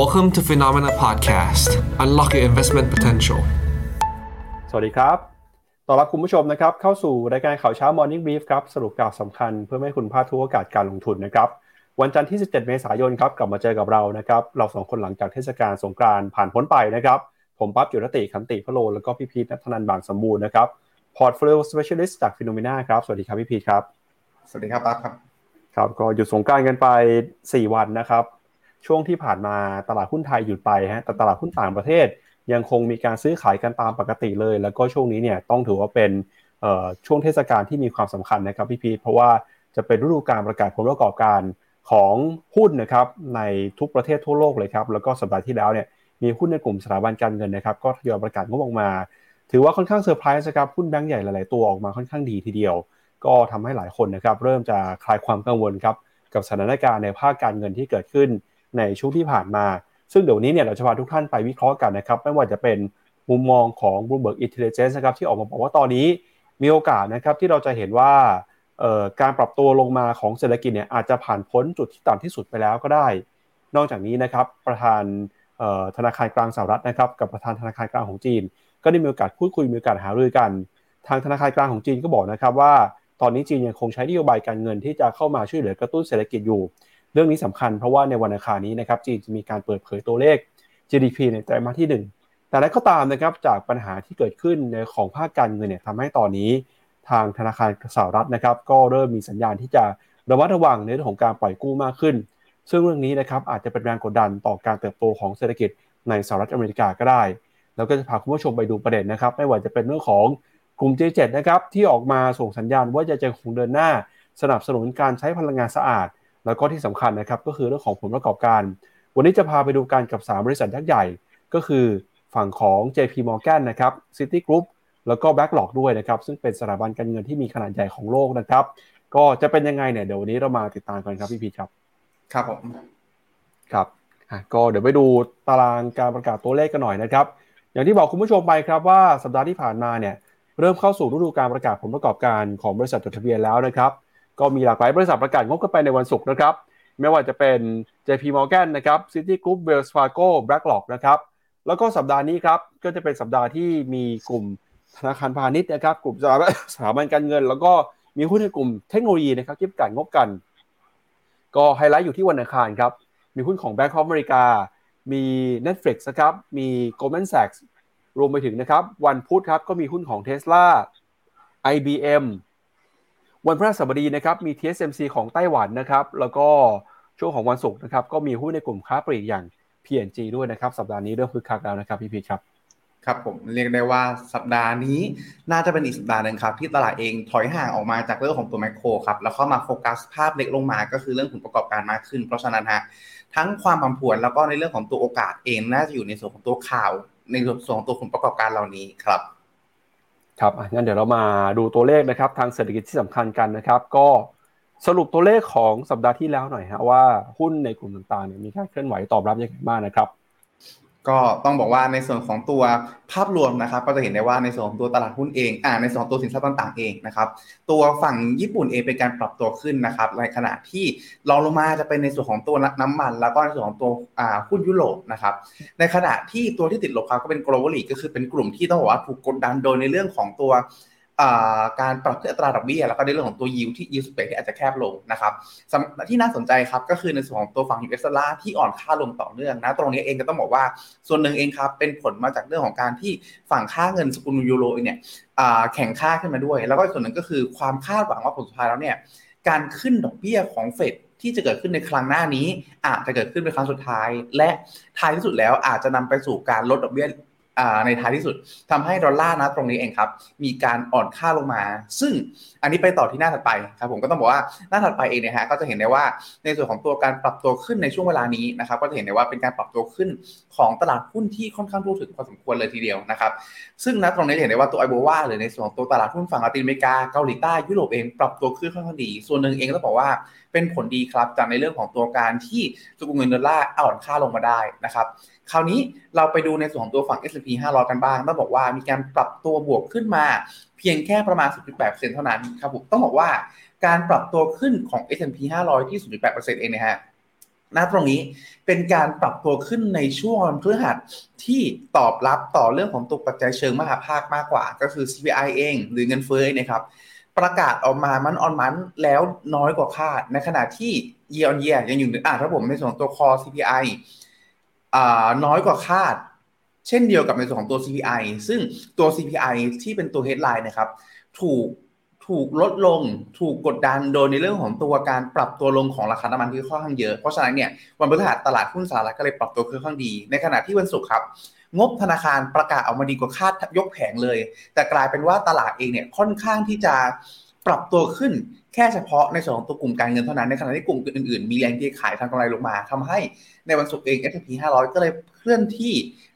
Welcome to Phenomena Podcast Unlock your investment potential สวัสดีครับต้อนรับคุณผู้ชมนะครับ เข้าสู่รายการข่าวเช้า Morning Brief ครับ สรุปข่าวสำคัญเพื่อไม่ให้คุณพลาดทุกโอกาสการลงทุนนะครับ วันจันทร์ที่ 17 เมษายนครับ กลับมาเจอกับเรานะครับ เราสองคนหลังจากเทศกาลสงกรานต์ผ่านพ้นไปนะครับ ผมปั๊บจุรติขันติพะโล แล้วก็พี่พีทนัทนันบางสมบูรณ์นะครับ Portfolio Specialist จากฟิโนเมนาครับ สวัสดีครับพี่พีทครับ สวัสดีครับปั๊บครับ ครับ ก็หยุดสงกรารกันไป 4 วันนะครับ ช่วงที่ผ่านมาตลาดหุ้นไทยหยุดไปฮะแต่ตลาดหุ้นต่างประเทศ ยังคงมีการซื้อขายกันตามปกติเลย แล้วก็ช่วงนี้เนี่ยต้องถือว่าเป็นช่วงเทศกาลที่มีความสำคัญนะครับพี่พีทเพราะว่าจะเป็นฤดูการประกาศผลประกอบการของหุ้นนะครับในทุกประเทศทั่วโลกเลยครับแล้วก็สัปดาห์ที่แล้วเนี่ยมีหุ้นในกลุ่มสถาบันการเงินนะครับก็ทยอยประกาศงบออกมา ถือว่าค่อนข้างเซอร์ไพรส์นะครับหุ้นแบงก์ใหญ่หลาย ๆ ตัวออกมาค่อนข้างดีทีเดียว ก็ทำให้หลายคนนะครับเริ่มจะคลายความกังวลครับกับสถานการณ์ในภาคการเงินที่เกิดขึ้น ในช่วงที่ผ่านมา ซึ่งเดี๋ยวนี้เนี่ยเราจะพาทุกท่านไปวิเคราะห์กันนะครับ ไม่ว่าจะเป็นมุมมองของ Bloomberg Intelligence นะครับที่ออกมาบอกว่าตอนนี้มีโอกาสนะครับที่เราจะเห็นว่าการปรับตัวลงมาของเศรษฐกิจเนี่ยอาจจะผ่านพ้นจุดที่ต่ำที่สุดไปแล้วก็ได้ นอกจากนี้นะครับประธานธนาคารกลางสหรัฐนะครับกับประธานธนาคารกลางของจีน ก็ได้มีโอกาสพูดคุยมีโอกาสหารือกัน ทางธนาคารกลางของจีนก็บอกนะครับว่า ตอนนี้จีนยังคงใช้นโยบายการเงินที่จะเข้ามาช่วยเหลือกระตุ้นเศรษฐกิจอยู่ เรื่องนี้สำคัญเพราะว่าในวันอังคารนี้นะครับจีนจะมีการเปิดเผยตัวเลข GDP ในไตรมาสที่ 1 แต่แล้วก็ตามนะครับจากปัญหาที่เกิดขึ้นในของภาคการเงินเนี่ยทำให้ตอนนี้ทางธนาคารสหรัฐนะครับ ก็เริ่มมีสัญญาณที่จะระมัดระวังในเรื่องของการปล่อยกู้มากขึ้น ซึ่งเรื่องนี้นะครับอาจจะเป็นแรงกดดันต่อการเติบโตของเศรษฐกิจในสหรัฐอเมริกาก็ได้ แล้วก็จะพาคุณผู้ชมไปดูประเด็นนะครับ ไม่ว่าจะเป็นเรื่องของกลุ่ม J7 นะครับที่ออกมาส่งสัญญาณว่าจะจะคงเดินหน้า สนับสนุนการใช้พลังงานสะอาด แล้วก็ที่สำคัญนะครับก็คือเรื่องของผลประกอบการ วันนี้จะพาไปดูการกับ 3 บริษัทยักษ์ใหญ่ ก็คือฝั่งของ JP Morgan นะครับ City Group แล้วก็ Blackrock ด้วยนะครับ ซึ่งเป็นสถาบันการเงินที่มีขนาดใหญ่ของโลกนะครับ ก็จะเป็นยังไงเนี่ยเดี๋ยววันนี้เรามาติดตามกันครับพี่พีครับ ครับผมครับก็เดี๋ยวไปดูตารางการประกาศตัวเลขกันหน่อยนะครับ อย่างที่บอกคุณผู้ชมไปครับว่าสัปดาห์ที่ผ่านมาเนี่ยเริ่มเข้าสู่ฤดูการประกาศผลประกอบการของบริษัทจดทะเบียนแล้วนะครับ ก็มีหลากหลายบริษัทประกาศงบกันไปในวันศุกร์นะครับ ไม่ว่าจะเป็น JP Morgan นะครับ Citigroup Wells Fargo BlackRock นะครับ แล้วก็สัปดาห์นี้ครับ ก็จะเป็นสัปดาห์ที่มีกลุ่มธนาคารพาณิชย์นะครับ กลุ่มสถาบันการเงิน แล้วก็มีหุ้นในกลุ่มเทคโนโลยีนะครับที่ประกาศงบกัน ก็ไฮไลท์อยู่ที่วันอังคารครับ มีหุ้นของ Bank of America มี Netflix นะครับ มี Goldman Sachs รวมไปถึงนะครับ วันพุธครับก็มีหุ้นของ Tesla IBM วันพฤหัสบดีนะครับมี TSMC ของไต้หวันนะครับแล้วก็ช่วงของวันศุกร์นะครับก็มีหุ้นในกลุ่มค้าปลีกอย่าง P&G ด้วยนะครับสัปดาห์นี้เริ่มคึกคักแล้วนะครับพี่พีครับครับผมเรียกได้ว่าสัปดาห์นี้น่าจะเป็นอีกสัปดาห์หนึ่งครับ ที่ตลาดเองถอยห่างออกมาจากเรื่องของตัวแมคโครครับแล้วก็มาโฟกัสภาพเล็กลงมาก็คือเรื่องผลประกอบการมากขึ้น เพราะฉะนั้นฮะทั้งความผันผวนแล้วก็ในเรื่องของตัวโอกาสเองน่าจะอยู่ในส่วนของตัวข่าว ในส่วนของตัวผลประกอบการเหล่านี้ครับ ครับงั้นเดี๋ยวเรามาดูตัวเลขนะครับ ทางเศรษฐกิจที่สำคัญกันนะครับ ก็สรุปตัวเลขของสัปดาห์ที่แล้วหน่อยฮะว่าหุ้นในกลุ่มต่างๆเนี่ยมีการเคลื่อนไหวตอบรับยังไงบ้างนะครับ ก็ต้องบอกว่าในส่วนของตัวภาพรวมนะครับ ก็จะเห็นได้ว่าในส่วนของตัวตลาดหุ้นเองอ่าในส่วนของตัวสินทรัพย์ต่างๆเองนะครับ ตัวฝั่งญี่ปุ่นเองเป็นการปรับตัวขึ้นนะครับ ในขณะที่รองลงมาจะเป็นในส่วนของตัวน้ำมัน แล้วก็ในส่วนของตัวอ่าหุ้นยุโรปนะครับ ในขณะที่ตัวที่ติดลบครับก็เป็น globally ก็คือเป็นกลุ่มที่ต้องบอกว่าถูกกดดันโดยในเรื่องของตัว การปรับขึ้นอัตราดอกเบี้ยแล้วก็ในเรื่องของตัวยิวที่ยิวสเปกที่อาจจะแคบลงนะครับที่น่าสนใจครับก็คือในส่วนของตัวฝั่ง US Dollar ที่อ่อนค่าลงต่อเนื่องนะตรงนี้เองก็ต้องบอกว่าส่วนหนึ่งเองครับเป็นผลมาจากเรื่องของการที่ฝั่งค่าเงินสกุลยูโรเนี่ยแข็งค่าขึ้นมาด้วย แล้วก็ส่วนหนึ่งก็คือความคาดหวังว่าผลสุดท้ายแล้วเนี่ยการขึ้นดอกเบี้ยของเฟดที่จะเกิดขึ้นในครั้งหน้านี้ อาจจะเกิดขึ้นเป็นครั้งสุดท้าย และท้ายที่สุดแล้วอาจจะนำไปสู่การลดดอกเบี้ย ในท้ายที่สุดทำให้ดอลลาร์นะตรงนี้เองครับ มีการอ่อนค่าลงมา ซึ่งอันนี้ไปต่อที่หน้าถัดไปครับผมก็ต้องบอกว่าหน้าถัดไปเองเนี่ยฮะก็จะเห็นได้ว่าในส่วนของตัวการปรับตัวขึ้นในช่วงเวลานี้นะครับ ก็จะเห็นได้ว่าเป็นการปรับตัวขึ้นของตลาดหุ้นที่ค่อนข้างรู้ถึงพอสมควรเลยทีเดียวนะครับ ซึ่งณตรงนี้เห็นได้ว่าตัวไอโบวาหรือในส่วนของตัวตลาดหุ้นฝั่งลาตินอเมริกาเกาหลีใต้ยุโรปเองปรับตัวขึ้นค่อนข้างดี ส่วนหนึ่งเองก็ต้องบอกว่าเป็นผลดีครับจากในเรื่องของตัวการที่สกุลเงินดอลลาร์อ่อนค่าลงมาได้นะครับ คราวนี้เราไปดูในส่วนของตัวฝั่ง S&P 500 กันบ้างต้องบอกว่ามีการปรับตัวบวกขึ้นมา เพียงแค่ประมาณ 0.8%เท่านั้นครับผมต้องบอกว่าการปรับตัวขึ้นของ S&P 500 ที่ 0.8%เองนะฮะนะตรงนี้เป็นการปรับตัวขึ้นในช่วงวันพฤหัสที่ตอบรับต่อเรื่องของตัวปัจจัยเชิงมหาภาคมากกว่า ก็คือ CPI เอง หรือเงินเฟ้อนะครับ ประกาศออกมามันออนมันแล้วน้อยกว่าคาด ในขณะที่ year on year ยังอยู่อ่าถ้าผมในส่วนของตัว core CPI น้อยกว่าคาด เช่นเดียวกับในส่วนของตัว CPI ซึ่งตัว CPI ที่เป็นตัว headline นะครับ ถูกถูกลดลงถูกกดดันโดยในเรื่องของตัวการปรับตัวลงของราคาน้ำมันที่ค่อนข้างเยอะ เพราะฉะนั้นเนี่ยวันพฤหัสตลาดหุ้นสหรัฐก็เลยปรับตัวค่อนข้างดี ในขณะที่วันศุกร์ครับ งบธนาคารประกาศออกมาดีกว่าคาดยกแผงเลย แต่กลายเป็นว่าตลาดเองเนี่ยค่อนข้างที่จะปรับตัวขึ้น แค่เฉพาะในส่วนของตัวกลุ่มการเงินเท่านั้น ในขณะที่กลุ่มอื่นๆ มีแรงที่ขายทางกำไรลงมาทำให้ในวันศุกร์เอง S&P 500 ก็เลยเคลื่อนที่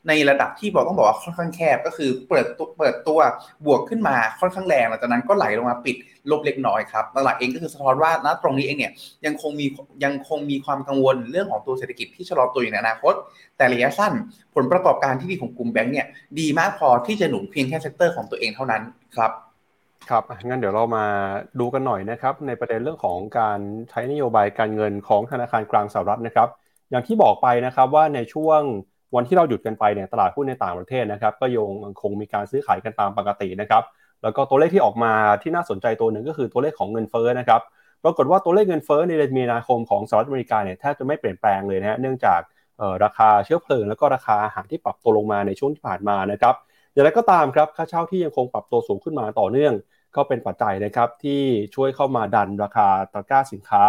ในระดับที่บอกต้องบอกว่าค่อนข้างแคบ ก็คือเปิดตัวเปิดตัวบวกขึ้นมาค่อนข้างแรงหลังจากนั้นก็ไหลลงมาปิดลบเล็กน้อยครับตลาดเองก็คือสะท้อนว่าณตรงนี้เองเนี่ยยังคงมียังคงมีความกังวลเรื่องของตัวเศรษฐกิจที่ชะลอตัวอยู่ในอนาคต แต่ระยะสั้นผลประกอบการที่ดีของกลุ่มแบงก์เนี่ยดีมากพอที่จะหนุนเพียงแค่ sector ของตัวเองเท่านั้นครับ ครับงั้นเดี๋ยวเรามาดูกันหน่อยนะครับ ในประเด็นเรื่องของการใช้นโยบายการเงินของธนาคารกลางสหรัฐนะครับ อย่างที่บอกไปนะครับว่าในช่วงวันที่เราหยุดกันไปเนี่ยตลาดหุ้นในต่างประเทศนะครับ ก็ยังคงมีการซื้อขายกันตามปกตินะครับ แล้วก็ตัวเลขที่ออกมาที่น่าสนใจตัวหนึ่งก็คือตัวเลขของเงินเฟ้อนะครับปรากฏว่าตัวเลขเงินเฟ้อในเดือนมีนาคมของสหรัฐอเมริกาเนี่ยแทบจะไม่เปลี่ยนแปลงเลยนะฮะเนื่องจากราคาเชื้อเพลิง แล้วก็ราคาอาหารที่ปรับตัวลงมาในช่วงที่ผ่านมานะครับอย่างไรก็ตามครับค่าเช่าที่ยังคงปรับตัวสูงขึ้นมาต่อเนื่อง ก็เป็นปัจจัยนะครับที่ช่วยเข้ามาดันราคาตะกร้าสินค้า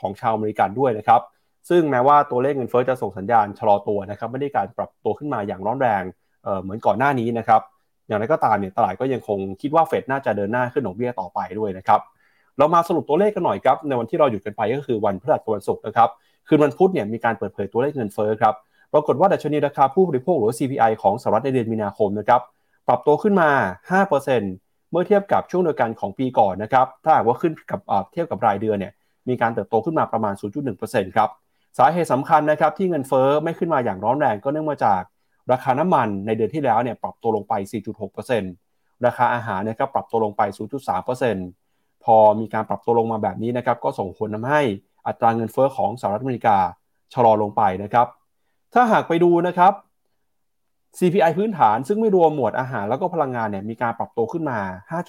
ของชาวอเมริกันด้วยนะครับซึ่งแม้ว่าตัวเลขเงินเฟ้อจะส่งสัญญาณชะลอตัวนะครับไม่ได้การปรับตัวขึ้นมาอย่างร้อนแรงเเหมือนก่อนหน้านี้นะครับอย่างไรก็ตามเนี่ยตลาดก็ยังคงคิดว่าเฟดน่าจะเดินหน้าขึ้นดอกเบี้ยต่อไปด้วยนะครับเรามาสรุปตัวเลขกันหน่อยครับในวันที่เราหยุดกันไปก็คือวันพฤหัสวันศุกร์นะครับคืนวันพุธเนี่ยมีการเปิดเผยตัวเลขเงินเฟ้อครับปรากฏว่าดัชนีราคาผู้บริโภคหรือ CPI ของสหรัฐในเดือนมีนาคมนะครับปรับตัวขึ้นมา 5% เมื่อเทียบกับช่วงเดียวกันของปีก่อนนะครับ ถ้าหากว่าขึ้นกับเทียบกับรายเดือนเนี่ย มีการเติบโตขึ้นมาประมาณ 0.1%ครับ สาเหตุสำคัญนะครับที่เงินเฟอ้อไม่ขึ้นมาอย่างร้อนแรงก็เนื่องมาจากราคาน้ำมันในเดือนที่แล้วเนี่ยปรับตัวลงไป 4.6%ราคาอาหารเนี่ยก็ปรับตัวลงไป 0.3%พอมีการปรับตัวลงมาแบบนี้นะครับ ก็ส่งผลทาให้อัตราเงินเฟอ้อของสหรัฐอเมริกาชะลอลงไปนะครับ ถ้าหากไปดูนะครับ CPI พื้นฐานซึ่งไม่รวมหมวดอาหารแล้วก็พลังงานเนี่ยมีการปรับตัวขึ้นมา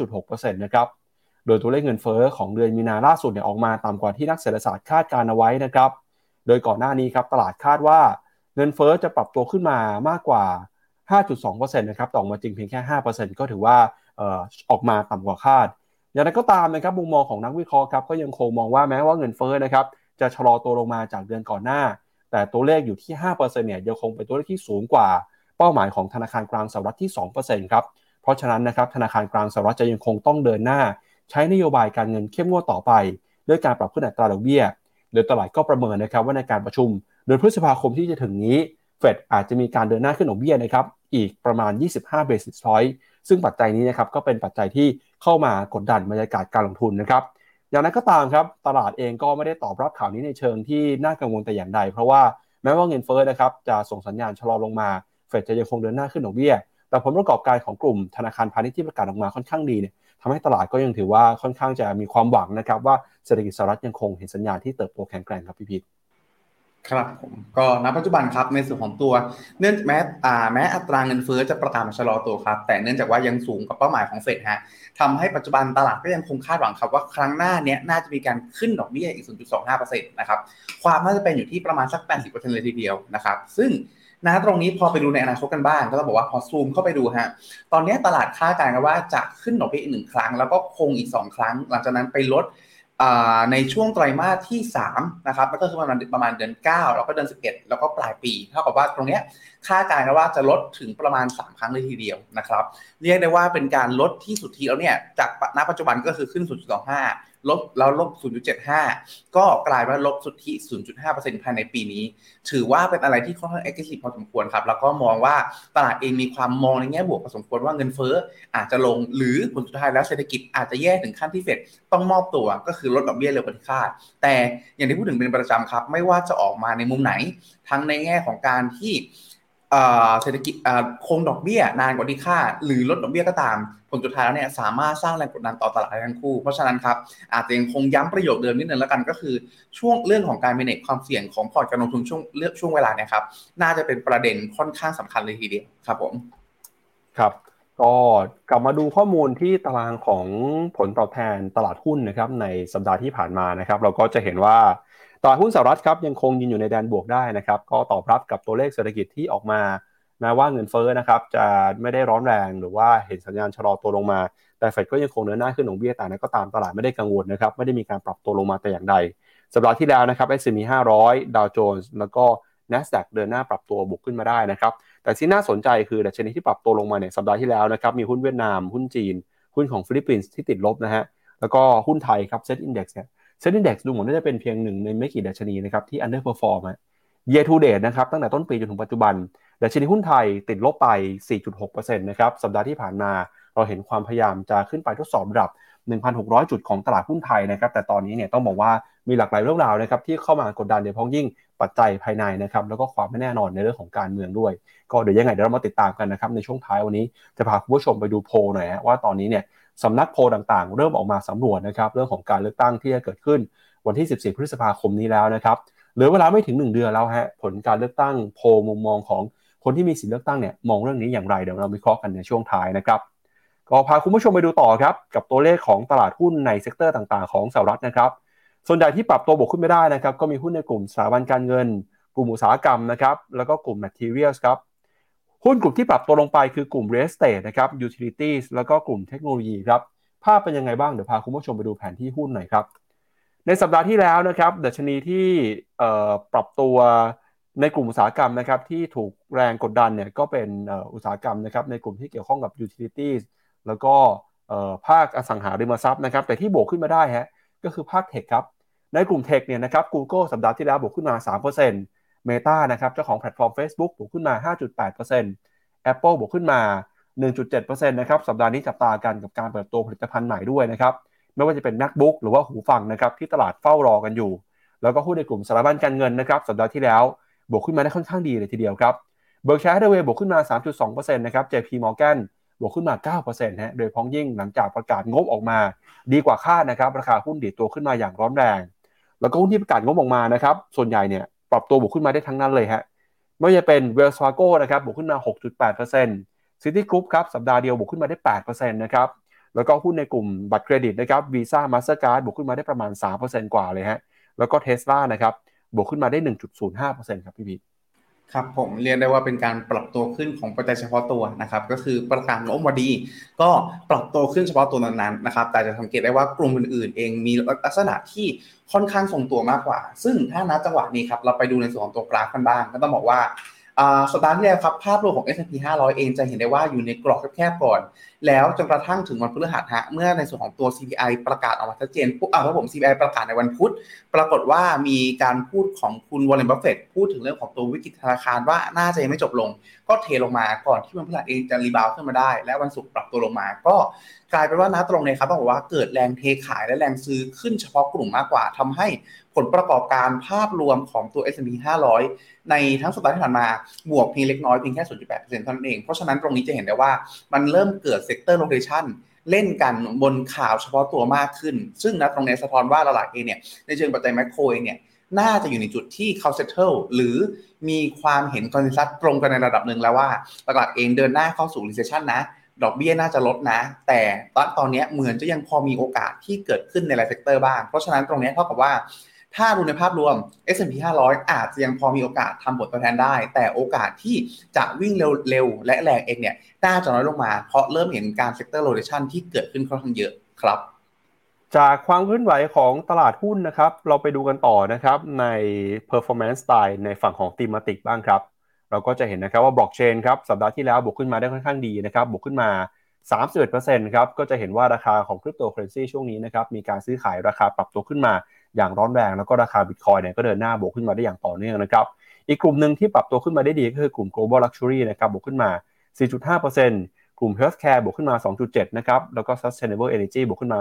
5.6%นะครับ โดยตัวเลขเงินเฟอ้อของเดือนมีนาล่าสุดเนี่ยออกมาต่ำกว่าที่นักเศรษฐศาสตร์คาดการเอาไว้นะครับ โดยก่อนหน้านี้ครับตลาดคาดว่าเงินเฟอ้อจะปรับตัวขึ้นมามากกว่า 5.2%นะครับต่อมาจริงเพียงแค่ 5%ก็ถือว่าออกมาต่ำกว่าคาด อย่างไรก็ตามนะครับมุมมองของนักวิเคราะห์ครับก็ยังคงมองว่าแม้ว่าเงินเฟอ้อนะครับจะชะลอตัวลงมาจากเดือนก่อนหน้า แต่ตัวเลขอยู่ที่5%เนี่ยยังคงเป็นตัวเลขที่สูงกว่า เป้าหมายของธนาคารกลางสหรัฐที่ 2%ครับ เพราะฉะนั้นนะครับธนาคารกลางสหรัฐจะยังคงต้องเดินหน้า ใช้นโยบายการเงินเข้มงวดต่อไป ด้วยการปรับขึ้นอัตราดอกเบี้ย โดยตลาดก็ประเมินนะครับว่าในการประชุมเดือนพฤษภาคมที่จะถึงนี้เฟดอาจจะมีการเดินหน้าขึ้นดอกเบี้ยนะครับอีกประมาณ 25 basis point ซึ่งปัจจัยนี้นะครับก็เป็นปัจจัยที่เข้ามากดดันบรรยากาศการลงทุนนะครับอย่างนั้นก็ตามครับตลาดเองก็ไม่ได้ตอบรับข่าวนี้ในเชิงที่น่ากังวลแต่อย่างใด เพราะว่าแม้ว่าเงินเฟ้อนะครับจะส่งสัญญาณชะลอลงมา เฟดจะยังคงเดินหน้าขึ้นดอกเบี้ย แต่ผลประกอบการของกลุ่มธนาคารพาณิชย์ที่ประกาศออกมาค่อนข้างดีเนี่ยทำให้ตลาดก็ยังถือว่าค่อนข้างจะมีความหวังนะครับ ว่าเศรษฐกิจสหรัฐยังคงเห็นสัญญาณที่เติบโตแข็งแกร่งครับพี่พีทครับผมก็ณปัจจุบันครับในส่วนของตัวเนื่องแม้อ่าแม้อัตราเงินเฟ้อจะประกาศชะลอตัวครับ แต่เนื่องจากว่ายังสูงกับเป้าหมายของเฟดฮะทำให้ปัจจุบันตลาดก็ยังคงคาดหวังครับว่าครั้งหน้าเนี้ยน่าจะมีการขึ้นดอกเบี้ยอีก 0.25%นะครับความน่าจะเป็นอยู่ที่ประมาณสัก 80%เลยทีเดียวนะครับซึ่ง นะตรงนี้พอไปดูในอนาคตกันบ้างก็ต้องบอกว่าพอซูมเข้าไปดูฮะตอนนี้ตลาดคาดการณ์กันว่าจะขึ้นดอกเบี้ยอีกหนึ่งครั้ง แล้วก็คงอีก 2 ครั้ง หลังจากนั้นไปลดในช่วงไตรมาสที่3นะครับก็คือประมาณประมาณเดือน 9 แล้วก็เดือน 11 แล้วก็ปลายปีเท่ากับว่าตรงนี้คาดการณ์กันว่าจะลดถึงประมาณ 3 ครั้งเลยทีเดียวนะครับ เรียกได้ว่าเป็นการลดที่สุดทีแล้วเนี่ยจากณปัจจุบันก็คือขึ้น0.25 ลบแล้วลบ 0.75 ก็กลายว่าลบสุทธิ 0.5%ภายในปีนี้ ถือว่าเป็นอะไรที่ค่อนข้างเอ็กซ์ซีพอสมควรครับ แล้วก็มองว่าตลาดเองมีความมองในแง่บวกพอสมควรว่าเงินเฟ้ออาจจะลงหรือผลสุดท้ายแล้วเศรษฐกิจอาจจะแย่ถึงขั้นที่เฟดต้องมอบตัวก็คือลดดอกเบี้ยเร็วกว่าที่คาด แต่อย่างที่พูดถึงเป็นประจำครับ ไม่ว่าจะออกมาในมุมไหน ทั้งในแง่ของการที่ เศรษฐกิจคงดอกเบี้ยนานกว่าที่คาดหรือลดดอกเบี้ยก็ตาม ผลสุดท้ายแล้วเนี่ยสามารถสร้างแรงกดดันต่อตลาดทั้งคู่ เพราะฉะนั้นครับอาจจะยังคงย้ำประโยคเดิมนิดนึงแล้วกันก็คือ ช่วงเรื่องของการ manage ความเสี่ยงของพอร์ตการลงทุนช่วงเลือกช่วงเวลาเนี่ยครับน่าจะเป็นประเด็นค่อนข้างสำคัญเลยทีเดียวครับผมครับก็กลับมาดูข้อมูลที่ตารางของผลตอบแทนตลาดหุ้นนะครับในสัปดาห์ที่ผ่านมานะครับ เราก็จะเห็นว่า ตลาดหุ้นสหรัฐครับยังคงยืนอยู่ในแดนบวกได้นะครับ ก็ตอบรับกับตัวเลขเศรษฐกิจที่ออกมาแม้ว่าเงินเฟ้อนะครับจะไม่ได้ร้อนแรงหรือว่าเห็นสัญญาณชะลอตัวลงมา แต่เฟดก็ยังคงเดินหน้าขึ้นของเบี้ยแต่นั้นก็ตามตลาดไม่ได้กังวลนะครับไม่ได้มีการปรับตัวลงมาแต่อย่างใด สัปดาห์ที่แล้วนะครับ S&P 500 Dow Jones แล้วก็ NASDAQ เดินหน้าปรับตัวบวกขึ้นมาได้นะครับแต่ที่น่าสนใจคือดัชนีที่ปรับตัวลงมาเนี่ยสัปดาห์ที่แล้วนะครับมีหุ้นเวียดนามหุ้นจีน หุ้นของฟิลิปปินส์ที่ติดลบนะฮะแล้วก็หุ้นไทยครับเซ็ตอินดี x เนี่ย เซ็ตอินดี x ดูเหมือนว่าจะเป็นเพียงหนึ่งในไม่กี่ดัชนีนะครับที่ underperform ฮะ year to date นะครับตั้งแต่ต้นปีจนถึงปัจจุบันดัชนีหุ้นไทยติดลบไป 4.6%นะครับสัปดาห์ที่ผ่านมาเราเห็นความพยายามจะขึ้นไปทดสอบระดับ 1,600 จุดของตลาดหุ้นไทยนะครับแต่ตอนนี้เนี่ยต้องบอกว่ามีหลากหลายเรื่องราวนะครับที่เข้ามากดดันโดยเฉพาะยิ่งปัจจัยภายในนะครับแล้วก็ความไม่แน่นอนในเรื่องของการเมืองด้วย ก็เดี๋ยวยังไงเดี๋ยวเรามาติดตามกันนะครับในช่วงท้ายวันนี้จะพาคุณผู้ชมไปดูโพลหน่อยว่าตอนนี้เนี่ย สำนักโพลต่างๆ เริ่มออกมาสำรวจนะครับเรื่องของการเลือกตั้งที่จะเกิดขึ้นวันที่ 14 พฤษภาคมนี้แล้วนะครับเหลือเวลาไม่ถึง 1 เดือนแล้วฮะผลการเลือกตั้งโพลมุมมองของคนที่มีสิทธิเลือกตั้งเนี่ยมองเรื่องนี้อย่างไรเดี๋ยวเราวิเคราะห์กันในช่วงท้ายนะครับก็พาคุณผู้ชมไปดูต่อครับกับตัวเลขของตลาดหุ้นใน sector ต่างๆ ของสหรัฐนะครับส่วนใหญ่ที่ปรับตัวบวกขึ้นไม่ได้นะครับก็มีหุ้นในกลุ่มสถาบันการเงิน กลุ่มอุตสาหกรรมนะครับแล้วก็กลุ่ม materials ครับ หุ้นกลุ่มที่ปรับตัวลงไปคือกลุ่ม real estate นะครับ utilities แล้วก็กลุ่มเทคโนโลยีครับ ภาพเป็นยังไงบ้าง เดี๋ยวพาคุณผู้ชมไปดูแผนที่หุ้นหน่อยครับ ในสัปดาห์ที่แล้วนะครับดัชนีที่ปรับตัวในกลุ่มอุตสาหกรรมนะครับที่ถูกแรงกดดันเนี่ยก็เป็นอุตสาหกรรมนะครับในกลุ่มที่เกี่ยวข้องกับ utilities แล้วก็ภาคอสังหาริมทรัพย์นะครับแต่ที่บวกขึ้นมาได้ฮะก็คือ Big Tech ครับในกลุ่ม Tech เนี่ยนะครับ Google สัปดาห์ที่แล้วบวกขึ้นมา 3% Meta นะครับเจ้าของแพลตฟอร์ม Facebook บวกขึ้นมา 5.8% Apple บวกขึ้นมา 1.7%นะครับสัปดาห์นี้จับตากันกับการเปิดตัวผลิตภัณฑ์ใหม่ด้วยนะครับไม่ว่าจะเป็น MacBook หรือว่าหูฟังนะครับที่ตลาดเฝ้ารอกันอยู่ แล้วก็หุ้นในกลุ่มสถาบันการเงินนะครับสัปดาห์ที่แล้วบวกขึ้นมาได้ค่อนข้างดีเลยทีเดียวครับ Berkshire Hathaway บวกขึ้นมา 3.2%นะครับ JP Morgan บวกขึ้นมา9%ฮะโดยเฉพาะยิ่งหลังจากประกาศงบออกมา ดีกว่าคาดนะครับ ราคาหุ้นดีดตัวขึ้นมาอย่างร้อนแรง แล้วก็หุ้นที่ประกาศงบออกมานะครับ ส่วนใหญ่เนี่ย ปรับตัวบวกขึ้นมาได้ทั้งนั้นเลยฮะไม่ว่าจะเป็น Wells Fargo นะครับบวกขึ้นมา 6.8% Citigroup ครับสัปดาห์เดียวบวกขึ้นมาได้8%นะครับแล้วก็หุ้นในกลุ่มบัตรเครดิตนะครับ Visa Mastercard บวกขึ้นมาได้ประมาณ 3%กว่าเลยฮะแล้วก็เทสลานะครับบวกขึ้นมาได้ 1.05%ครับพี่พี ครับผมเรียนได้ว่าเป็นการปรับตัวขึ้นของปัจจัยเฉพาะตัวนะครับก็คือประกาศงบมาดี ก็ปรับตัวขึ้นเฉพาะตัวนั้นๆนะครับแต่จะสังเกตได้ว่ากลุ่มอื่นๆ เองมีลักษณะที่ค่อนข้างทรงตัวมากกว่า ซึ่งถ้านับจังหวะนี้ครับเราไปดูในส่วนของตัวกราฟกันบ้าง ก็ต้องบอกว่า สัปดาห์ที่แล้วครับภาพรวมของ S&P 500 เองจะเห็นได้ว่าอยู่ในกรอบแคบๆก่อน แล้วจนกระทั่งถึงวันพฤหัสฮะเมื่อในส่วนของตัว CPI ประกาศออกมาชัดเจนปุ๊บอ่าครับผม CPI ประกาศในวันพุธ ปรากฏว่ามีการพูดของคุณ Warren Buffett พูดถึงเรื่องของตัววิกฤตธนาคารว่าน่าจะยังไม่จบลง ก็เทลงมาก่อนที่วันพฤหัสเองจะ rebound ขึ้นมาได้ และวันศุกร์ปรับตัวลงมาก็กลายเป็นว่าณ ตรงนี้ครับต้องบอกว่าเกิดแรงเทขายและแรงซื้อขึ้นเฉพาะกลุ่มมากกว่าทำให้ ผลประกอบการภาพรวมของตัว S&P 500 ในทั้งสัปดาห์ที่ผ่านมา บวกเพียงเล็กน้อยเพียงแค่0.8%เท่านั้นเอง เพราะฉะนั้นตรงนี้จะเห็นได้ว่ามันเริ่มเกิด sector rotation เล่นกันบนข่าวเฉพาะตัวมากขึ้น ซึ่งณ ตรงนี้สะท้อนว่าหลายๆเองเนี่ยในเชิงปัจจัย macro เองเนี่ยน่าจะอยู่ในจุดที่เขา settle หรือมีความเห็น consensus ตรงกันในระดับหนึ่งแล้วว่าตลาดเองเดินหน้าเข้าสู่ recession นะ ดอกเบี้ยน่าจะลดนะ แต่ตอนตอนนี้เหมือนจะยังพอมีโอกาสที่เกิดขึ้นในราย sector บ้าง เพราะฉะนั้นตรงนี้เท่ากับว่า ถ้าดูในภาพรวม S&P 500 อาจจะยังพอมีโอกาสทำผลตอบแทนได้ แต่โอกาสที่จะวิ่งเร็วๆและแรงเองเนี่ยน่าจะน้อยลงมา เพราะเริ่มเห็นการ sector rotation ที่เกิดขึ้นค่อนข้างเยอะครับ จากความเคลื่อนไหวของตลาดหุ้นนะครับ เราไปดูกันต่อนะครับใน performance style ในฝั่งของ thematic บ้างครับ เราก็จะเห็นนะครับว่าบล็อกเชนครับสัปดาห์ที่แล้วบวกขึ้นมาได้ค่อนข้างดีนะครับบวกขึ้นมา31%ครับก็จะเห็นว่าราคาของคริปโตเคอร์เรนซีช่วงนี้นะครับมีการซื้อขายราคาปรับตัวขึ้นมา อย่างร้อนแรงแล้วก็ราคาบิตคอยน์เนี่ยก็เดินหน้าบวกขึ้นมาได้อย่างต่อเนื่องนะครับอีกกลุ่มหนึ่งที่ปรับตัวขึ้นมาได้ดีก็คือกลุ่ม global luxury นะครับบวกขึ้นมา 4.5%กลุ่ม healthcare บวกขึ้นมา 2.7 นะครับแล้วก็ sustainable energy บวกขึ้นมา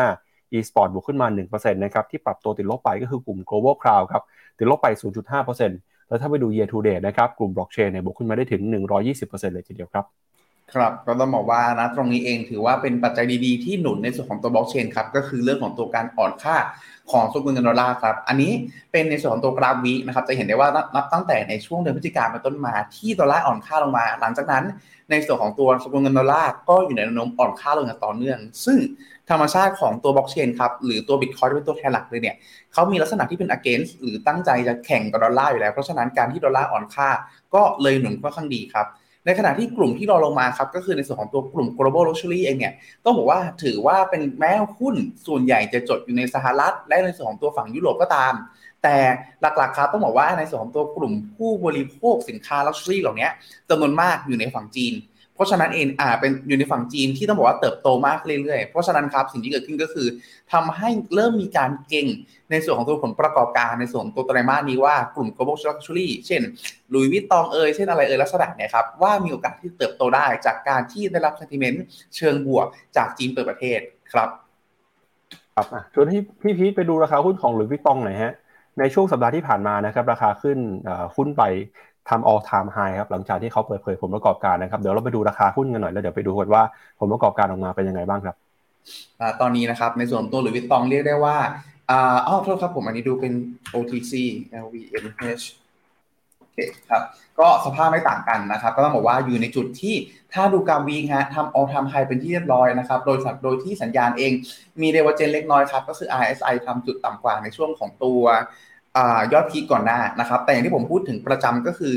2.5 e-sport บวกขึ้นมา 1%นะครับที่ปรับตัวติดลบไปก็คือกลุ่ม global cloud ครับติดลบไป 0.5%แแล้วถ้าไปดู year to date นะครับกลุ่มบล็อกเชนเนี่ยบวกขึ้นมาได้ถึง 120%เลยทีเดียวครับ ครับก็ต้องบอกว่านะตรงนี้เองถือว่าเป็นปัจจัยดีๆ ที่หนุนในส่วนของตัวบล็อกเชนครับก็คือเรื่องของตัวการอ่อนค่าของสกุลเงินดอลลาร์ครับอันนี้เป็นในส่วนของตัวกราฟวีนะครับจะเห็นได้ว่านับตั้งแต่ในช่วงเดือนพฤศจิกายนเป็นต้นมาที่ดอลลาร์อ่อนค่าลงมา หลังจากนั้น ในส่วนของตัวสกุลเงินดอลลาร์ก็อยู่ในแนวโน้มอ่อนค่าลงอย่างต่อเนื่อง ซึ่งธรรมชาติของตัวบล็อกเชนครับหรือตัวบิตคอยเป็นตัวแทนหลักเลยเนี่ยเขามีลักษณะที่เป็น against หรือตั้งใจจะแข่งกับดอลลาร์อยู่แล้วเพราะฉะนั้นการที่ดอลลาร์อ่อนค่าก็เลยหนุนค่อนข้างดีครับ ในขณะที่กลุ่มที่รอลงมาครับก็คือในส่วนของตัวกลุ่ม global luxury เองเนี่ยต้องบอกว่าถือว่าเป็นแม้หุ้นส่วนใหญ่จะจดอยู่ในสหรัฐ และในส่วนของตัวฝั่งยุโรปก็ตาม แต่หลักๆครับต้องบอกว่าในส่วนของตัวกลุ่มผู้บริโภคสินค้า luxury เหล่านี้จำนวนมากอยู่ในฝั่งจีน ราะฉะนั้นเองอ่าเป็นอยู่ในฝั่งจีนที่ต้องบอกว่าเติบโตมากเรื่อยๆ เพราะฉะนั้นครับสิ่งที่เกิดขึ้นก็คือทำให้เริ่มมีการเก่งในส่วนของตัวผลประกอบการในส่วนตัวไตรมาสนี้ว่ากลุ่ม global luxury เช่นลุยวิตตองเอยเช่นอะไรเอยลักษณะเนี่ยครับว่ามีโอกาสที่เติบโตได้จากการที่ได้รับ sentiment เชิงบวกจากจีนเปิดประเทศครับครับชวนที่พี่พีทไปดูราคาหุ้นของลุยวิตตองหน่อยฮะในช่วงสัปดาห์ที่ผ่านมานะครับราคาขึ้นหุ้นไป ทำ all time high ครับหลังจากที่เขาเปิดเผยผลประกอบการนะครับเดี๋ยวเราไปดูราคาหุ้นกันหน่อยแล้วเดี๋ยวไปดูกันว่าผลประกอบการออกมาเป็นยังไงบ้างครับตอนนี้นะครับในส่วนตัวหรือวิตตองเรียกได้ว่าอ๋อโทษครับผมอันนี้ดูเป็น OTC LVMH โอเคครับก็สภาพไม่ต่างกันนะครับ ก็ต้องบอกว่าอยู่ในจุดที่ถ้าดูการวีฮะทำ all time high เป็นที่เรียบร้อยนะครับ โดยโดยที่สัญญาณเองมีเดเวอเจนเล็กน้อยครับ ก็คือ RSI ทำจุดต่ำกว่าในช่วงของตัว ยอดพีก่อนหน้านะครับ แต่อย่างที่ผมพูดถึงประจำก็คือ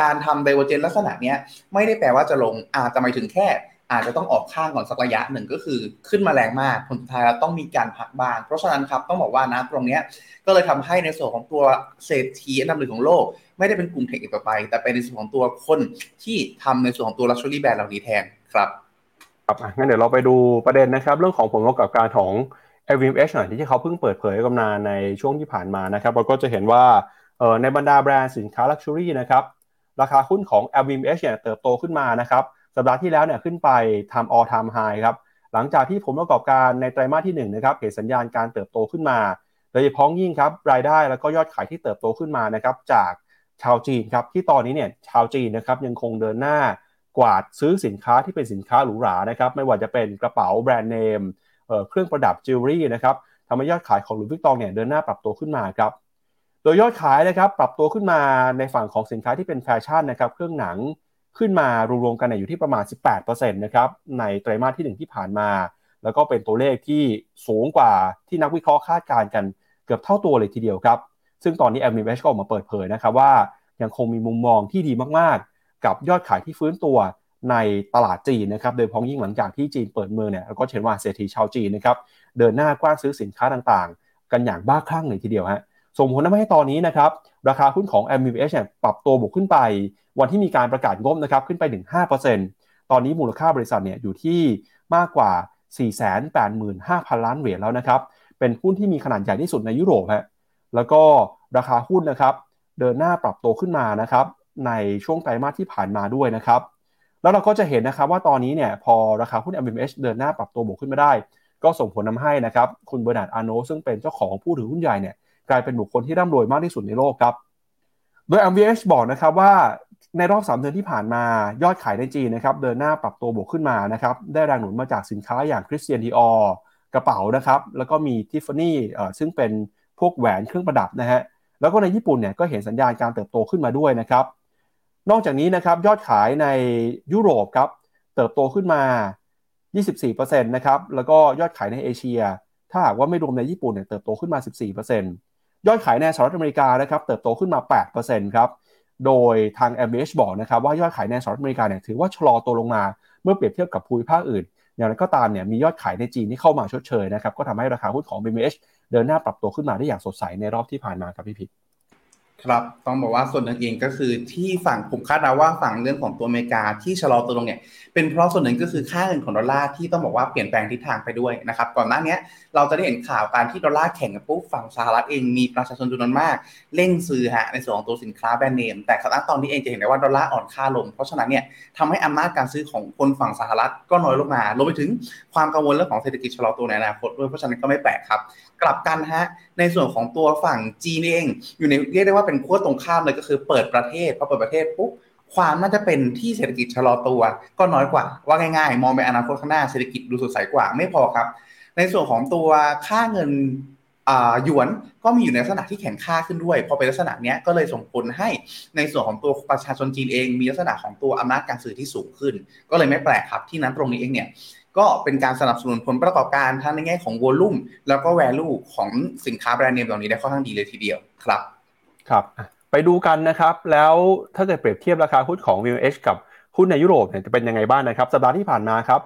การทำไดเวอร์เจนลักษณะนี้ไม่ได้แปลว่าจะลงอาจจะหมายถึงแค่ อาจจะต้องออกข้างก่อนสักระยะหนึ่งก็คือขึ้นมาแรงมากผลสุดท้ายเราต้องมีการพักบ้าง เพราะฉะนั้นครับต้องบอกว่านะตรงนี้ก็เลยทำให้ในส่วนของตัวเศรษฐีอันดับหนึ่งของโลก ไม่ได้เป็นกลุ่ม tech อีกต่อไป แต่เป็นในส่วนของตัวคนที่ทำในส่วนของตัว luxury brand เหล่านี้แทนครับครับงั้นเดี๋ยวเราไปดูประเด็นนะครับ เรื่องของผลประกอบการของ LVMH หน่อยที่เขาเพิ่งเปิดเผยกันมาในช่วงที่ผ่านมานะครับเราก็จะเห็นว่าในบรรดาแบรนด์สินค้า luxury นะครับราคาหุ้นของ LVMH เนี่ยเติบโตขึ้นมานะครับสัปดาห์ที่แล้วเนี่ยขึ้นไปทำ all time high ครับหลังจากที่ผลประกอบการในไตรมาสที่1นะครับเห็นสัญญาณการเติบโตขึ้นมาโดยเฉพาะยิ่งครับรายได้แล้วก็ยอดขายที่เติบโตขึ้นมานะครับจากชาวจีนครับที่ตอนนี้เนี่ยชาวจีนนะครับยังคงเดินหน้ากวาดซื้อสินค้าที่เป็นสินค้าหรูหรานะครับไม่ว่าจะเป็นกระเป๋าแบรนด์เนม เครื่องประดับจิวเวลรี่นะครับทำให้ยอดขายของหลุยส์วิตตองเนี่ยเดินหน้าปรับตัวขึ้นมาครับโดยยอดขายนะครับปรับตัวขึ้นมาในฝั่งของสินค้าที่เป็นแฟชั่นนะครับเครื่องหนังขึ้นมารวมๆกันอยู่ที่ประมาณ 18%นะครับในไตรมาสที่ 1 ที่ผ่านมา แล้วก็เป็นตัวเลขที่สูงกว่าที่นักวิเคราะห์คาดการณ์กันเกือบเท่าตัวเลยทีเดียวครับ ซึ่งตอนนี้ m อ h ก็ออกมาเปิดเผยนะครับว่ายังคงมีมุมมองที่ดีมากๆ กับยอดขายที่ฟื้นตัว ในตลาดจีนนะครับ โดยพ้องยิ่งหลังจากที่จีนเปิดเมืองเนี่ยเราก็เห็นว่าเศรษฐีชาวจีนนะครับเดินหน้ากว้านซื้อสินค้าต่างๆ กันอย่างบ้าคลั่งเลยทีเดียวฮะส่งผลทำให้ตอนนี้นะครับราคาหุ้นของ m v h เนี่ยปรับตัวบวกขึ้นไป วันที่มีการประกาศงบนะครับขึ้นไปถึง5%ตอนนี้มูลค่าบริษัทเนี่ยอยู่ที่มากกว่า 485,000 ล้านเหรียญแล้วนะครับเป็นหุ้นที่มีขนาดใหญ่ที่สุดในยุโรปฮะแล้วก็ราคาหุ้นนะครับเดินหน้าปรับตัวขึ้นมานะครับในช่วงไตรมาสที่ผ่านมาด้วยนะครับ แล้วเราก็จะเห็นนะครับว่าตอนนี้เนี่ยพอราคาหุ้น LVMH เดินหน้าปรับตัวบวกขึ้นมาได้ ก็ส่งผลทำให้นะครับคุณเบอร์นาร์ดอาร์โนลต์ซึ่งเป็นเจ้าของผู้ถือหุ้นใหญ่เนี่ยกลายเป็นบุคคลที่ร่ำรวยมากที่สุดในโลกครับโดย MVH บอกนะครับว่าในรอบ 3 เดือนที่ผ่านมายอดขายในจีนนะครับเดินหน้าปรับตัวบวกขึ้นมานะครับได้แรงหนุนมาจากสินค้าอย่างคริสเตียนดีออกระเป๋านะครับแล้วก็มีทิฟฟานี่ซึ่งเป็นพวกแหวนเครื่องประดับนะฮะแล้วก็ในญี่ปุ่นเนี่ยก็เห็นสัญญาณการเติบโตขึ้นมาด้วยนะครับ นอกจากนี้นะครับยอดขายในยุโรปครับเติบโตขึ้นมา 24%นะครับแล้วก็ยอดขายในเอเชีย ถ้าหากว่าไม่รวมในญี่ปุ่นเนี่ยเติบโตขึ้นมา 14%ยอดขายในสหรัฐอเมริกานะครับเติบโตขึ้นมา 8%ครับโดยทาง m อ h บอกนะครับว่ายอดขายในสหรัฐอเมริกาเนี่ยถือว่าชะลอตัวลงมาเมื่อเปรียบเทียบกับภูมิภาคอื่น อย่างไรก็ตามเนี่ยมียอดขายในจีนที่เข้ามาชดเชยนะครับก็ทำให้ราคาหุ้นของ BMH เดินหน้าปรับตัวขึ้นมาได้อย่างสดใสในรอบที่ผ่านมาครับพี่พิก ครับต้องบอกว่าส่วนหนึ่งเองก็คือที่ฝั่งผมคาดเดาว่าฝั่งเรื่องของตัวอเมริกาที่ชะลอตัวลงเนี่ยเป็นเพราะส่วนหนึ่งก็คือค่าเงินของดอลลาร์ที่ต้องบอกว่าเปลี่ยนแปลงทิศทางไปด้วยนะครับก่อนหน้านี้เราจะได้เห็นข่าวการที่ดอลลาร์แข่งกับปุ๊บฝั่งสหรัฐเองมีประชาชนจำนวนมากเร่งซื้อฮะในส่วนของตัวสินค้าแบรนด์เนมแต่ณตอนนี้เองจะเห็นได้ว่าดอลลาร์อ่อนค่าลงเพราะฉะนั้นเนี่ยทำให้อำนาจการซื้อของคนฝั่งสหรัฐก็น้อยลงมารวมไปถึงความกังวลเรื่องของเศรษฐกิจชะลอตัวในอนาคตด้วยเพราะฉะนั้นก็ไม่แปลกครับกลับกันฮะในส่วนของตัวฝั่งจีนเอง อยู่ในเรียกได้ว่าเป็นขั้วตรงข้ามเลยก็คือเปิดประเทศพอเปิดประเทศปุ๊บความน่าจะเป็นที่เศรษฐกิจชะลอตัว ก็น้อยกว่า ว่าง่ายๆ มองไปอนาคตข้างหน้าเศรษฐกิจดูสดใสกว่าไม่พอครับ ในส่วนของตัวค่าเงินหยวนก็มีอยู่ในลักษณะที่แข็งค่าขึ้นด้วย พอเป็นลักษณะนี้ก็เลยส่งผลให้ในส่วนของตัวประชาชนจีนเอง มีลักษณะของตัวอำนาจการสื่อที่สูงขึ้น ก็เลยไม่แปลกครับที่นั้นตรงนี้เองเนี่ย ก็เป็นการสนับสนุนผลประกอบการทั้งในแง่ของวอลุ่มแล้วก็แวลูของสินค้าแบรนด์เนมเหล่านี้ได้ค่อนข้างดีเลยทีเดียวครับ ครับไปดูกันนะครับ แล้วถ้าเกิดเปรียบเทียบราคาหุ้นของ LVMH กับหุ้นในยุโรปเนี่ยจะเป็นยังไงบ้างนะครับ สัปดาห์ที่ผ่านมาครับ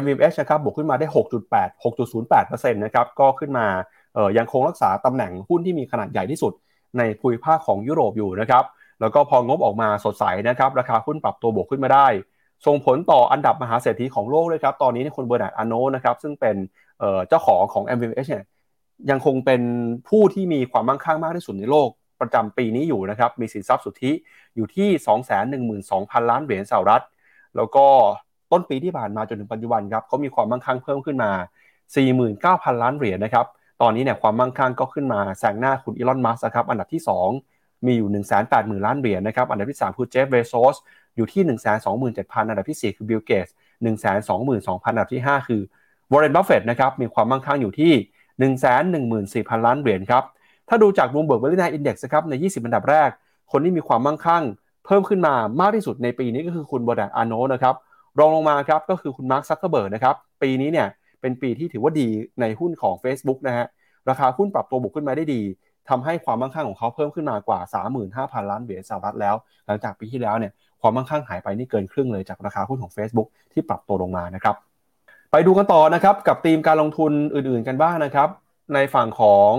LVMH นะครับบวกขึ้นมาได้ 6.8 6.08%นะครับก็ขึ้นมาเอ่อยังคงรักษาตำแหน่งหุ้นที่มีขนาดใหญ่ที่สุดในภูมิภาคของยุโรปอยู่นะครับแล้วก็พองบออกมาสดใสนะครับราคาหุ้นปรับตัวบวกขึ้นมาได้ ส่งผลต่ออันดับมหาเศรษฐีของโลกเลยครับ ตอนนี้คุณเบอร์นาร์ดอาร์โนลต์นะครับ ซึ่งเป็นเจ้าของของ LVMH เนี่ยยังคงเป็นผู้ที่มีความมั่งคั่งมากที่สุดในโลกประจำปีนี้อยู่นะครับ มีสินทรัพย์สุทธิอยู่ที่ 212,000 ล้านเหรียญสหรัฐ แล้วก็ต้นปีที่ผ่านมาจนถึงปัจจุบันครับเขามีความมั่งคั่งเพิ่มขึ้นมา 49,000 ล้านเหรียญนะครับ ตอนนี้เนี่ยความมั่งคั่งก็ขึ้นมาแซงหน้าคุณอีลอน มัสก์ครับ อันดับที่ 2 มีอยู่ 180,000 ล้านเหรียญนะครับ อันดับที่ 3 คือเจฟฟ์ เบโซส อยู่ที่ 127,000 อันดับที่ 4 คือบิลเกตส์ 122,000 อันดับที่ 5 คือวอร์เรนบัฟเฟตต์นะครับมีความมั่งคั่งอยู่ที่ 114,000 ล้านเหรียญครับถ้าดูจาก Bloomberg Billionaire Index นะครับใน 20 อันดับแรก คนที่มีความมั่งคั่ง เพิ่มขึ้นมามากที่สุดในปีนี้ก็คือคุณบอดอาโนนะครับรองลงมาครับก็คือคุณมาร์คซักเคอร์เบิร์กนะครับปีนี้เนี่ยเป็นปีที่ถือว่าดีในหุ้นของ Facebook นะฮะราคาหุ้นปรับตัวบวกขึ้นมาได้ดีทำให้ความมั่งคั่งของเขาเพิ่มขึ้นมากว่า 35,000 ล้านเหรียญสหรัฐแล้ว หลังจากปีที่แล้วเนี่ย ความมั่งคั่งหายไปนี่เกินครึ่งเลยจากราคาหุ้นของ Facebook ที่ปรับตัวลงมานะครับ ไปดูกันต่อนะครับกับธีมการลงทุนอื่นๆกันบ้างนะครับ ในฝั่งของ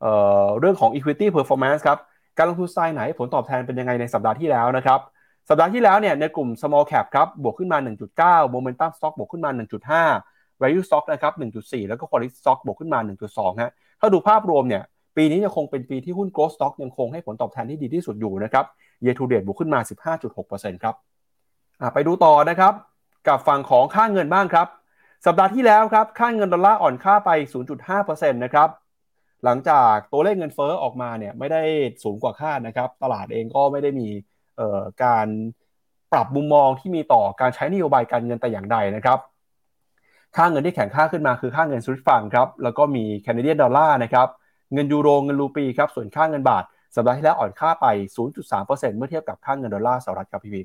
เออเรื่องของ equity performance ครับการลงทุนสไตล์ไหนผลตอบแทนเป็นยังไงในสัปดาห์ที่แล้วนะครับสัปดาห์ที่แล้วเนี่ยในกลุ่ม small cap ครับบวกขึ้นมา 1.9 momentum stock บวกขึ้นมา 1.5 value stock นะครับ 1.4 แล้วก็ quality stock บวกขึ้นมา 1.2 ฮะถ้าดูภาพรวมเนี่ยปีนี้ยังคงเป็นปีที่หุ้น growth stock ยังคงให้ผลตอบแทนที่ดีที่สุดอยู่นะครับ year to date บวกขึ้นมา 15.6%ครับไปดูต่อนะครับกับฝั่งของค่าเงินบ้างครับ สัปดาห์ที่แล้วครับค่าเงินดอลลาร์อ่อนค่าไป 0.5%นะครับหลังจากตัวเลขเงินเฟ้อออกมาเนี่ยไม่ได้สูงกว่าคาดนะครับ ตลาดเองก็ไม่ได้มีการปรับมุมมองที่มีต่อการใช้นโยบายการเงินแต่อย่างใดนะครับ ค่าเงินที่แข็งค่าขึ้นมาคือค่าเงินสวิตฟังครับ แล้วก็มีแคนาเดียนดอลลาร์นะครับ เงินยูโรเงินรูปีครับ ส่วนค่าเงินบาท สัปดาห์ที่แล้วอ่อนค่าไป 0.3%เมื่อเทียบกับค่าเงินดอลลาร์สหรัฐครับพี่พี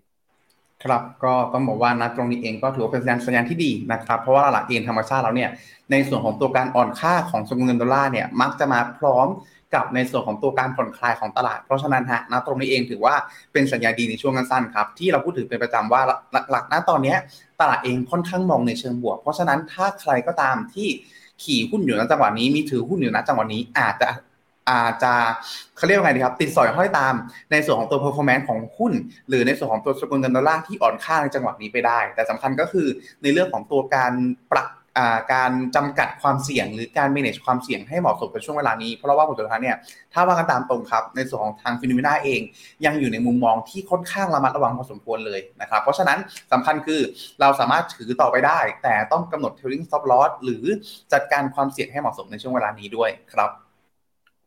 ครับก็ต้องบอกว่านะตรงนี้เองก็ถือว่าเป็นสัญญาณสัญญาณที่ดีนะครับเพราะว่าหลักเองธรรมชาติแล้วเนี่ยในส่วนของตัวการอ่อนค่าของสกุลเงินดอลลาร์เนี่ยมักจะมาพร้อมกับในส่วนของตัวการผ่อนคลายของตลาด เพราะฉะนั้นฮะนะตรงนี้เองถือว่าเป็นสัญญาณดีในช่วงสั้นๆครับที่เราพูดถึงเป็นประจำว่าหลักๆนะตอนนี้ตลาดเองค่อนข้างมองในเชิงบวก เพราะฉะนั้นถ้าใครก็ตามที่ขี่หุ้นอยู่ในจังหวะนี้มีถือหุ้นอยู่ในจังหวะนี้อาจจะ อาจจะเขาเรียกว่าไงดีครับ ติดสอยห้อยตาม ในส่วนของตัว performance ของหุ้น หรือในส่วนของตัวสกุลเงินดอลลาร์ที่อ่อนค่าในจังหวะนี้ไปได้ แต่สำคัญก็คือในเรื่องของตัวการปรับการจำกัดความเสี่ยงหรือการ manage ความเสี่ยงให้เหมาะสมกับช่วงเวลานี้ เพราะว่าผลสุดท้ายเนี่ยถ้าว่ากันตามตรงครับ ในส่วนของทางฟิโนเมนาเอง ยังอยู่ในมุมมองที่ค่อนข้างระมัดระวังพอสมควรเลยนะครับ เพราะฉะนั้นสำคัญคือเราสามารถถือต่อไปได้ แต่ต้องกำหนด trailing stop loss หรือจัดการความเสี่ยงให้เหมาะสมในช่วงเวลานี้ด้วยครับ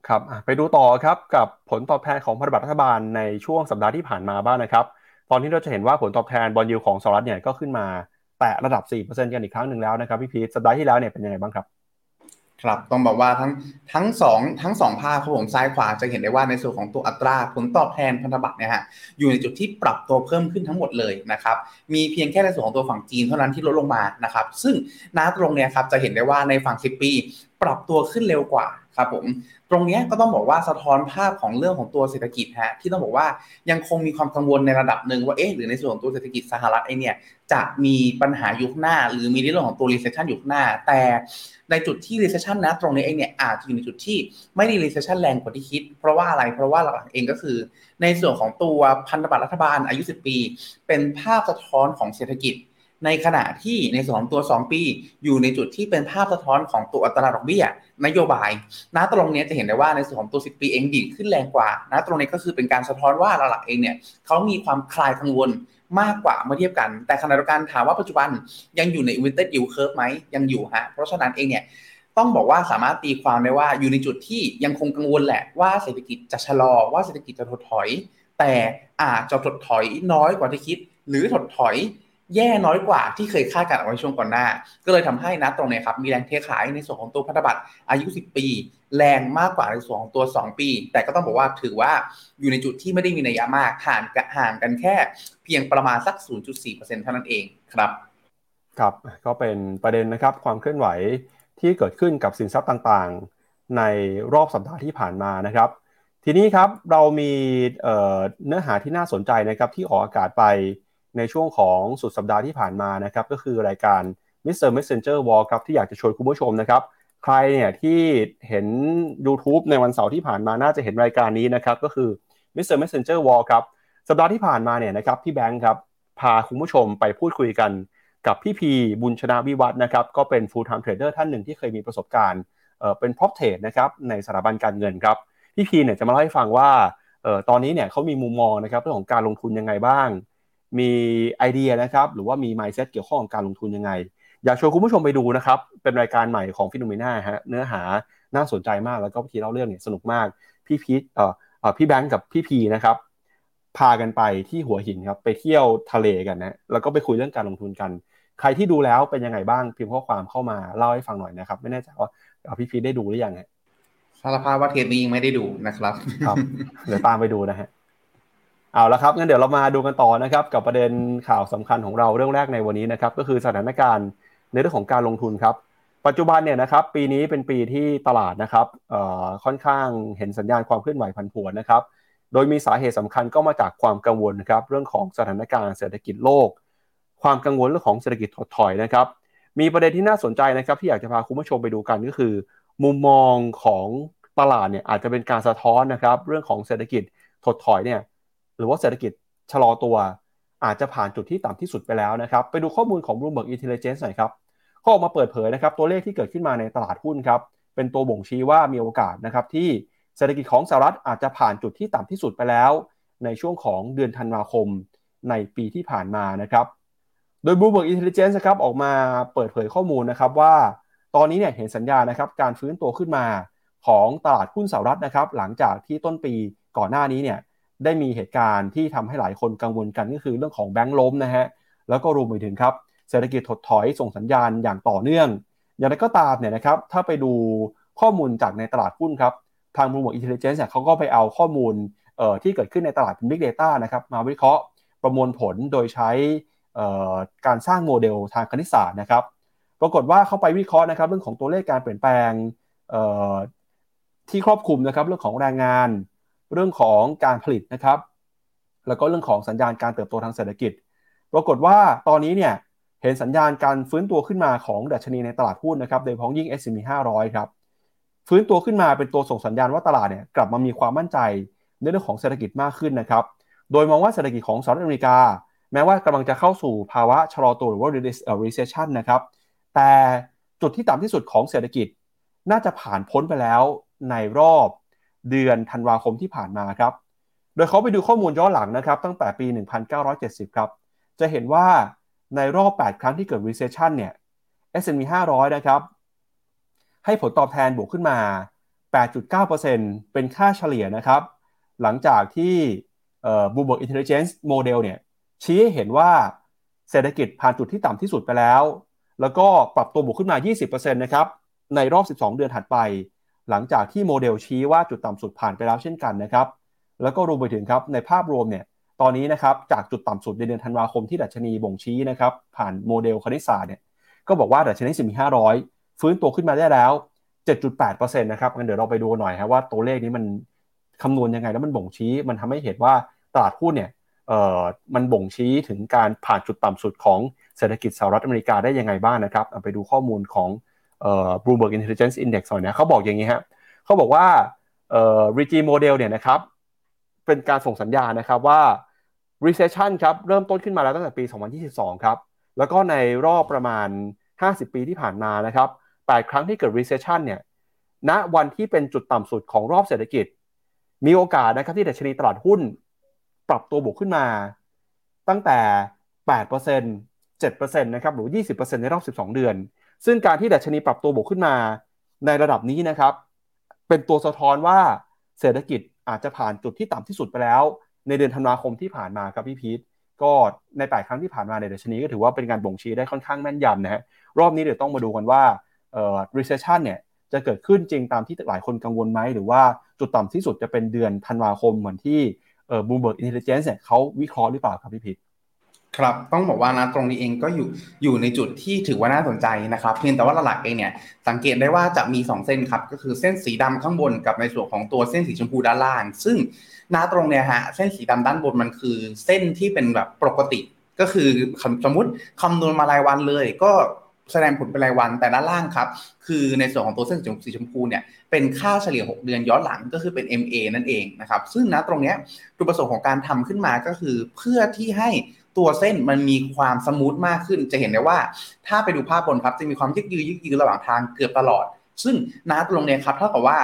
ครับไปดูต่อครับกับผลตอบแทนของพันธบัตรรัฐบาลในช่วงสัปดาห์ที่ผ่านมาบ้างนะครับ ตอนนี้เราจะเห็นว่าผลตอบแทนบอลยูของสหรัฐเนี่ยก็ขึ้นมาแตะระดับ 4%กันอีกครั้งหนึ่งแล้วนะครับพี่พีทสัปดาห์ที่แล้วเนี่ยเป็นยังไงบ้างครับ ครับต้องบอกว่าทั้งทั้งสองทั้งสองภาคครับผมซ้ายขวาจะเห็นได้ว่าในส่วนของตัวอัตราผลตอบแทนพันธบัตรเนี่ยฮะอยู่ในจุดที่ปรับตัวเพิ่มขึ้นทั้งหมดเลยนะครับมีเพียงแค่ในส่วนของตัวฝั่งจีนเท่านั้นที่ลดลงมานะครับซึ่งน้าตรงเนี่ยครับจะเห็นได้ว่าในฝั่ง10ปี ปรับตัวขึ้นเร็วกว่าครับผมตรงนี้ก็ต้องบอกว่าสะท้อนภาพของเรื่องของตัวเศรษฐกิจฮะที่ต้องบอกว่ายังคงมีความกังวลในระดับหนึ่งว่าเอ๊ะหรือในส่วนของตัวเศรษฐกิจสหรัฐไองเนี่ยจะมีปัญหายุคหน้า หรือมีเรื่องของตัว recession ยุคหน้า แต่ในจุดที่ recession นะตรงนี้เองเนี่ยอาจจะอยู่ในจุดที่ไม่ได้ recession แรงกว่าที่คิด เพราะว่าอะไรเพราะว่าหลักๆเองก็คือ ในส่วนของตัวพันธบัตรรัฐบาลอายุ 10 ปี เป็นภาพสะท้อนของเศรษฐกิจในขณะที่ในส่วนของตัว 2 ปี อยู่ในจุดที่เป็นภาพสะท้อนของตัวอัตราดอกเบี้ย นโยบายนะตรงนี้จะเห็นได้ว่าในส่วนของตัว 10 ปีเองดีขึ้นแรงกว่านะตรงนี้ก็คือเป็นการสะท้อนว่าหลักเองเนี่ยเขามีความคลายกังวลมากกว่าเมื่อเทียบกัน แต่ขณะเดียวกันถามว่าปัจจุบันยังอยู่ใน inverted yield curve ไหมยังอยู่ฮะเพราะฉะนั้นเองเนี่ยต้องบอกว่าสามารถตีความได้ว่าอยู่ในจุดที่ยังคงกังวลแหละว่าเศรษฐกิจจะชะลอว่าเศรษฐกิจจะถดถอย แต่อาจจะถดถอยน้อยกว่าที่คิด หรือถดถอย แย่น้อยกว่าที่เคยคาดการเอาไว้ช่วงก่อนหน้า ก็เลยทำให้นะตรงนี้ครับมีแรงเทขายในส่วนของตัวพันธบัตรอายุ 10 ปี แรงมากกว่าในส่วนของตัว 2 ปี แต่ก็ต้องบอกว่าถือว่าอยู่ในจุดที่ไม่ได้มีนัยยะมากห่างกันห่างกันแค่ เพียงประมาณสัก 0.4%เท่านั้นเองครับครับก็เป็นประเด็นนะครับความเคลื่อนไหวที่เกิดขึ้นกับสินทรัพย์ต่างๆ ในรอบสัปดาห์ที่ผ่านมานะครับ ทีนี้ครับเรามีเนื้อหาที่น่าสนใจนะครับที่ออกอากาศไป ในช่วงของสุดสัปดาห์ที่ผ่านมานะครับก็คือรายการ Mr. Messenger Wall ครับที่อยากจะชวนคุณผู้ชมนะครับ ใครเนี่ยที่เห็น YouTube ในวันเสาร์ที่ผ่านมาน่าจะเห็นรายการนี้นะครับก็คือ Mr. Messenger Wall ครับสัปดาห์ที่ผ่านมาเนี่ยนะครับพี่แบงค์ครับพาคุณผู้ชมไปพูดคุยกันกับพี่พีบุญชนะวิวัฒนะครับก็เป็น full time trader ท่านหนึ่งที่เคยมีประสบการณ์เป็น prop trade นะครับในสถาบันการเงินครับพี่พีเนี่ยจะมาเล่าให้ฟังว่าอ๋อตอนนี้เนี่ยเขามีมุมมองนะครับเรื่องของการลงทุนยังไงบ้าง มีไอเดียนะครับ หรือว่ามี mindset เกี่ยวข้องกับการลงทุนยังไง อยากชวนคุณผู้ชมไปดูนะครับ เป็นรายการใหม่ของฟินโนมีนาฮะเนื้อหาน่าสนใจมากแล้วก็วิธีเล่าเรื่องเนี่ยสนุกมาก พี่พีทเอ่อพี่แบงค์กับพี่พีนะครับ พากันไปที่หัวหินครับ ไปเที่ยวทะเลกันนะ แล้วก็ไปคุยเรื่องการลงทุนกัน ใครที่ดูแล้วเป็นยังไงบ้างพิมพ์ข้อความเข้ามาเล่าให้ฟังหน่อยนะครับ ไม่แน่ใจว่าพี่พีได้ดูหรือยังฮะสารภาพว่าเทปนี้ยังไม่ได้ดูนะครับ ครับ เดี๋ยวตามไปดูนะฮะ เอาละครับงั้นเดี๋ยวเรามาดูกันต่อนะครับกับประเด็นข่าวสำคัญของเราเรื่องแรกในวันนี้นะครับก็คือสถานการณ์ในเรื่องของการลงทุนครับ ปัจจุบันเนี่ยนะครับปีนี้เป็นปีที่ตลาดนะครับค่อนข้างเห็นสัญญาณความเคลื่อนไหวผันผวนนะครับโดยมีสาเหตุสำคัญก็มาจากความกังวลนะครับเรื่องของสถานการณ์เศรษฐกิจโลก ความกังวลเรื่องของเศรษฐกิจถดถอยนะครับมีประเด็นที่น่าสนใจนะครับที่อยากจะพาคุณผู้ชมไปดูกันก็คือ มุมมองของตลาดเนี่ยอาจจะเป็นการสะท้อนนะครับเรื่องของเศรษฐกิจถดถอยเนี่ย หรือว่าเศรษฐกิจชะลอตัว อาจจะผ่านจุดที่ต่ำที่สุดไปแล้วนะครับ ไปดูข้อมูลของ Bloomberg Intelligence หน่อยครับเขาออกมาเปิดเผยนะครับตัวเลขที่เกิดขึ้นมาในตลาดหุ้นครับเป็นตัวบ่งชี้ว่ามีโอกาสนะครับที่เศรษฐกิจของสหรัฐอาจจะผ่านจุดที่ต่ำที่สุดไปแล้ว ในช่วงของเดือนธันวาคมในปีที่ผ่านมานะครับ โดย Bloomberg Intelligence นะครับออกมาเปิดเผยข้อมูลนะครับว่า ตอนนี้เนี่ยเห็นสัญญาณนะครับการฟื้นตัวขึ้นมาของตลาดหุ้นสหรัฐนะครับ หลังจากที่ต้นปีก่อนหน้านี้เนี่ย ได้มีเหตุการณ์ที่ทำให้หลายคนกังวลกันก็คือเรื่องของแบงก์ล้มนะฮะแล้วก็รวมไปถึงครับเศรษฐกิจถดถอยส่งสัญญาณอย่างต่อเนื่อง อย่างไรก็ตามเนี่ยนะครับถ้าไปดูข้อมูลจากในตลาดหุ้นครับทาง Bloomberg Intelligence เนี่ยเขาก็ไปเอาข้อมูลที่เกิดขึ้นในตลาดเป็น Big Data นะครับมาวิเคราะห์ประมวลผลโดยใช้การสร้างโมเดลทางคณิตศาสตร์นะครับปรากฏว่าเขาไปวิเคราะห์นะครับเรื่องของตัวเลขการเปลี่ยนแปลงที่ครอบคลุมนะครับเรื่องของแรงงาน เรื่องของการผลิตนะครับ แล้วก็เรื่องของสัญญาณการเติบโตทางเศรษฐกิจ ปรากฏว่าตอนนี้เนี่ยเห็นสัญญาณการฟื้นตัวขึ้นมาของดัชนีในตลาดหุ้นนะครับโดยเฉพาะยิ่ง S&P 500 ครับ ฟื้นตัวขึ้นมาเป็นตัวส่งสัญญาณว่าตลาดเนี่ยกลับมามีความมั่นใจในเรื่องของเศรษฐกิจมากขึ้นนะครับ โดยมองว่าเศรษฐกิจของสหรัฐอเมริกา แม้ว่ากำลังจะเข้าสู่ภาวะชะลอตัวหรือว่า recession นะครับ แต่จุดที่ต่ำที่สุดของเศรษฐกิจน่าจะผ่านพ้นไปแล้วในรอบ เดือนธันวาคมที่ผ่านมาครับ โดยเขาไปดูข้อมูลย้อนหลังนะครับ ตั้งแต่ปี 1970 ครับ จะเห็นว่าในรอบ 8 ครั้งที่เกิด recession เนี่ย S&P 500 นะครับ ให้ผลตอบแทนบวกขึ้นมา 8.9%เป็นค่าเฉลี่ยนะครับ หลังจากที่ Bloomberg Intelligence Model เนี่ยชี้ให้เห็นว่าเศรษฐกิจผ่านจุดที่ต่ำที่สุดไปแล้ว แล้วก็ปรับตัวบวกขึ้นมา 20%นะครับ ในรอบ 12 เดือนถัดไป หลังจากที่โมเดลชี้ว่าจุดต่ำสุดผ่านไปแล้วเช่นกันนะครับ แล้วก็รวมไปถึงครับในภาพรวมเนี่ยตอนนี้นะครับจากจุดต่ำสุดในเดือนธันวาคมที่ดัชนีบ่งชี้นะครับผ่านโมเดลคณิตศาสตร์เนี่ยก็บอกว่าดัชนี S&P 500ฟื้นตัวขึ้นมาได้แล้ว 7.8%นะครับงั้นเดี๋ยวเราไปดูหน่อยครับว่าตัวเลขนี้มันคำนวณยังไงแล้วมันบ่งชี้ มันทำให้เห็นว่าตลาดหุ้นเนี่ยเอ่อมันบ่งชี้ถึงการผ่านจุดต่ำสุดของเศรษฐกิจสหรัฐอเมริกาได้ยังไงบ้างนะครับ ไปดูข้อมูลของ Bloomberg Intelligence Index หน่อยนะเขาบอกอย่างนี้ฮะเขาบอกว่าเอ่อ RIGI model เนี่ยนะครับเป็นการส่งสัญญาณนะครับว่า recession ครับเริ่มต้นขึ้นมาแล้วตั้งแต่ปี 2022 ครับ แล้วก็ในรอบประมาณ 50 ปีที่ผ่านมานะครับ8ครั้งที่เกิด recession เนี่ยณวันที่เป็นจุดต่ำสุดของรอบเศรษฐกิจ มีโอกาสนะครับที่ดัชนีตลาดหุ้น ปรับตัวบวกขึ้นมา ตั้งแต่ 8% 7%นะครับหรือ 20%ในรอบ 12 เดือน ซึ่งการที่ดัชนีปรับตัวบวกขึ้นมาในระดับนี้นะครับ เป็นตัวสะท้อนว่าเศรษฐกิจอาจจะผ่านจุดที่ต่ำที่สุดไปแล้ว ในเดือนธันวาคมที่ผ่านมาครับพี่พีทก็ในแปดครั้งที่ผ่านมาในเดชนีก็ถือว่าเป็นการบ่งชี้ได้ค่อนข้างแม่นยำนะฮะรอบนี้เดี๋ยวต้องมาดูกันว่าเอ่อ recession เนี่ยจะเกิดขึ้นจริงตามที่หลายคนกังวลไหม หรือว่าจุดต่ำที่สุดจะเป็นเดือนธันวาคมเหมือนที่เอ่อ Bloomberg Intelligence เนี่ยเขาวิเคราะห์หรือเปล่าครับพี่พิษ ครับต้องบอกว่านะตรงนี้เองก็อยู่อยู่ในจุดที่ถือว่าน่าสนใจนะครับเพียงแต่ว่าหลักเองเนี่ยสังเกตได้ว่าจะมี 2 เส้นครับก็คือเส้นสีดำข้างบนกับในส่วนของตัวเส้นสีชมพูด้านล่าง ซึ่งหน้าตรงเนี่ยฮะเส้นสีดำด้านบนมันคือเส้นที่เป็นแบบปกติ ก็คือสมมติคำนวณมารายวันเลย ก็แสดงผลเป็นรายวันแต่ด้านล่างครับ คือในส่วนของตัวเส้นสีชมพูเนี่ยเป็นค่าเฉลี่ย 6 เดือนย้อนหลังก็คือเป็น MA นั่นเองนะครับซึ่งนะตรงนี้จุดประสงค์ของการทำขึ้นมาก็คือเพื่อที่ให้ ตัวเส้นมันมีความสมูทมากขึ้น จะเห็นได้ว่า ถ้าไปดูภาพบนครับจะมีความยึกยือยึกยือระหว่างทางเกือบตลอด ซึ่งน้าตรงเนี่ยครับเท่ากับว่า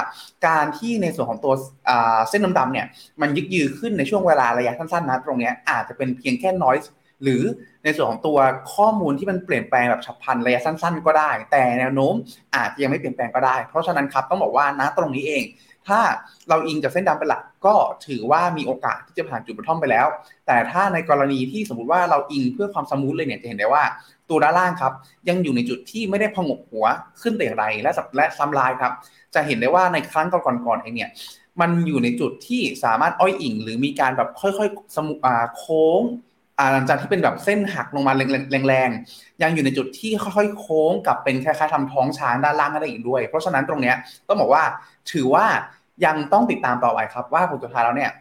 การที่ในส่วนของตัวเส้นดำๆเนี่ยมันยึกยือขึ้นในช่วงเวลาระยะสั้นๆนะตรงนี้อาจจะเป็นเพียงแค่น้อยหรือในส่วนของตัวข้อมูลที่มันเปลี่ยนแปลงแบบฉับพลันระยะสั้น ๆ ก็ได้ แต่แนวโน้มอาจจะยังไม่เปลี่ยนแปลงก็ได้ เพราะฉะนั้นครับต้องบอกว่านะตรงนี้เอง ถ้าเราอิงจากเส้นดำเป็นหลักก็ถือว่ามีโอกาสที่จะผ่านจุดบรรทอมไปแล้ว แต่ถ้าในกรณีที่สมมติว่าเราอิงเพื่อความสมูทเลยเนี่ยจะเห็นได้ว่าตัวด้านล่างครับ ยังอยู่ในจุดที่ไม่ได้พงกหัวขึ้นแต่อย่างไรและและซ้ำลายครับ จะเห็นได้ว่าในครั้งก่อนๆเองเนี่ยมันอยู่ในจุดที่สามารถอ้อยอิง หรือมีการแบบค่อยๆสมุโค้งหลังจากที่เป็นแบบเส้นหักลงมาแรงๆ ยังอยู่ในจุดที่ค่อยๆ โค้งกับเป็นคล้ายๆทำท้องช้างด้านล่างได้อีกด้วย เพราะฉะนั้นตรงเนี้ยต้องบอกว่าถือว่า ยังต้องติดตามต่อไปครับว่าผลสุดท้ายแล้วเนี่ย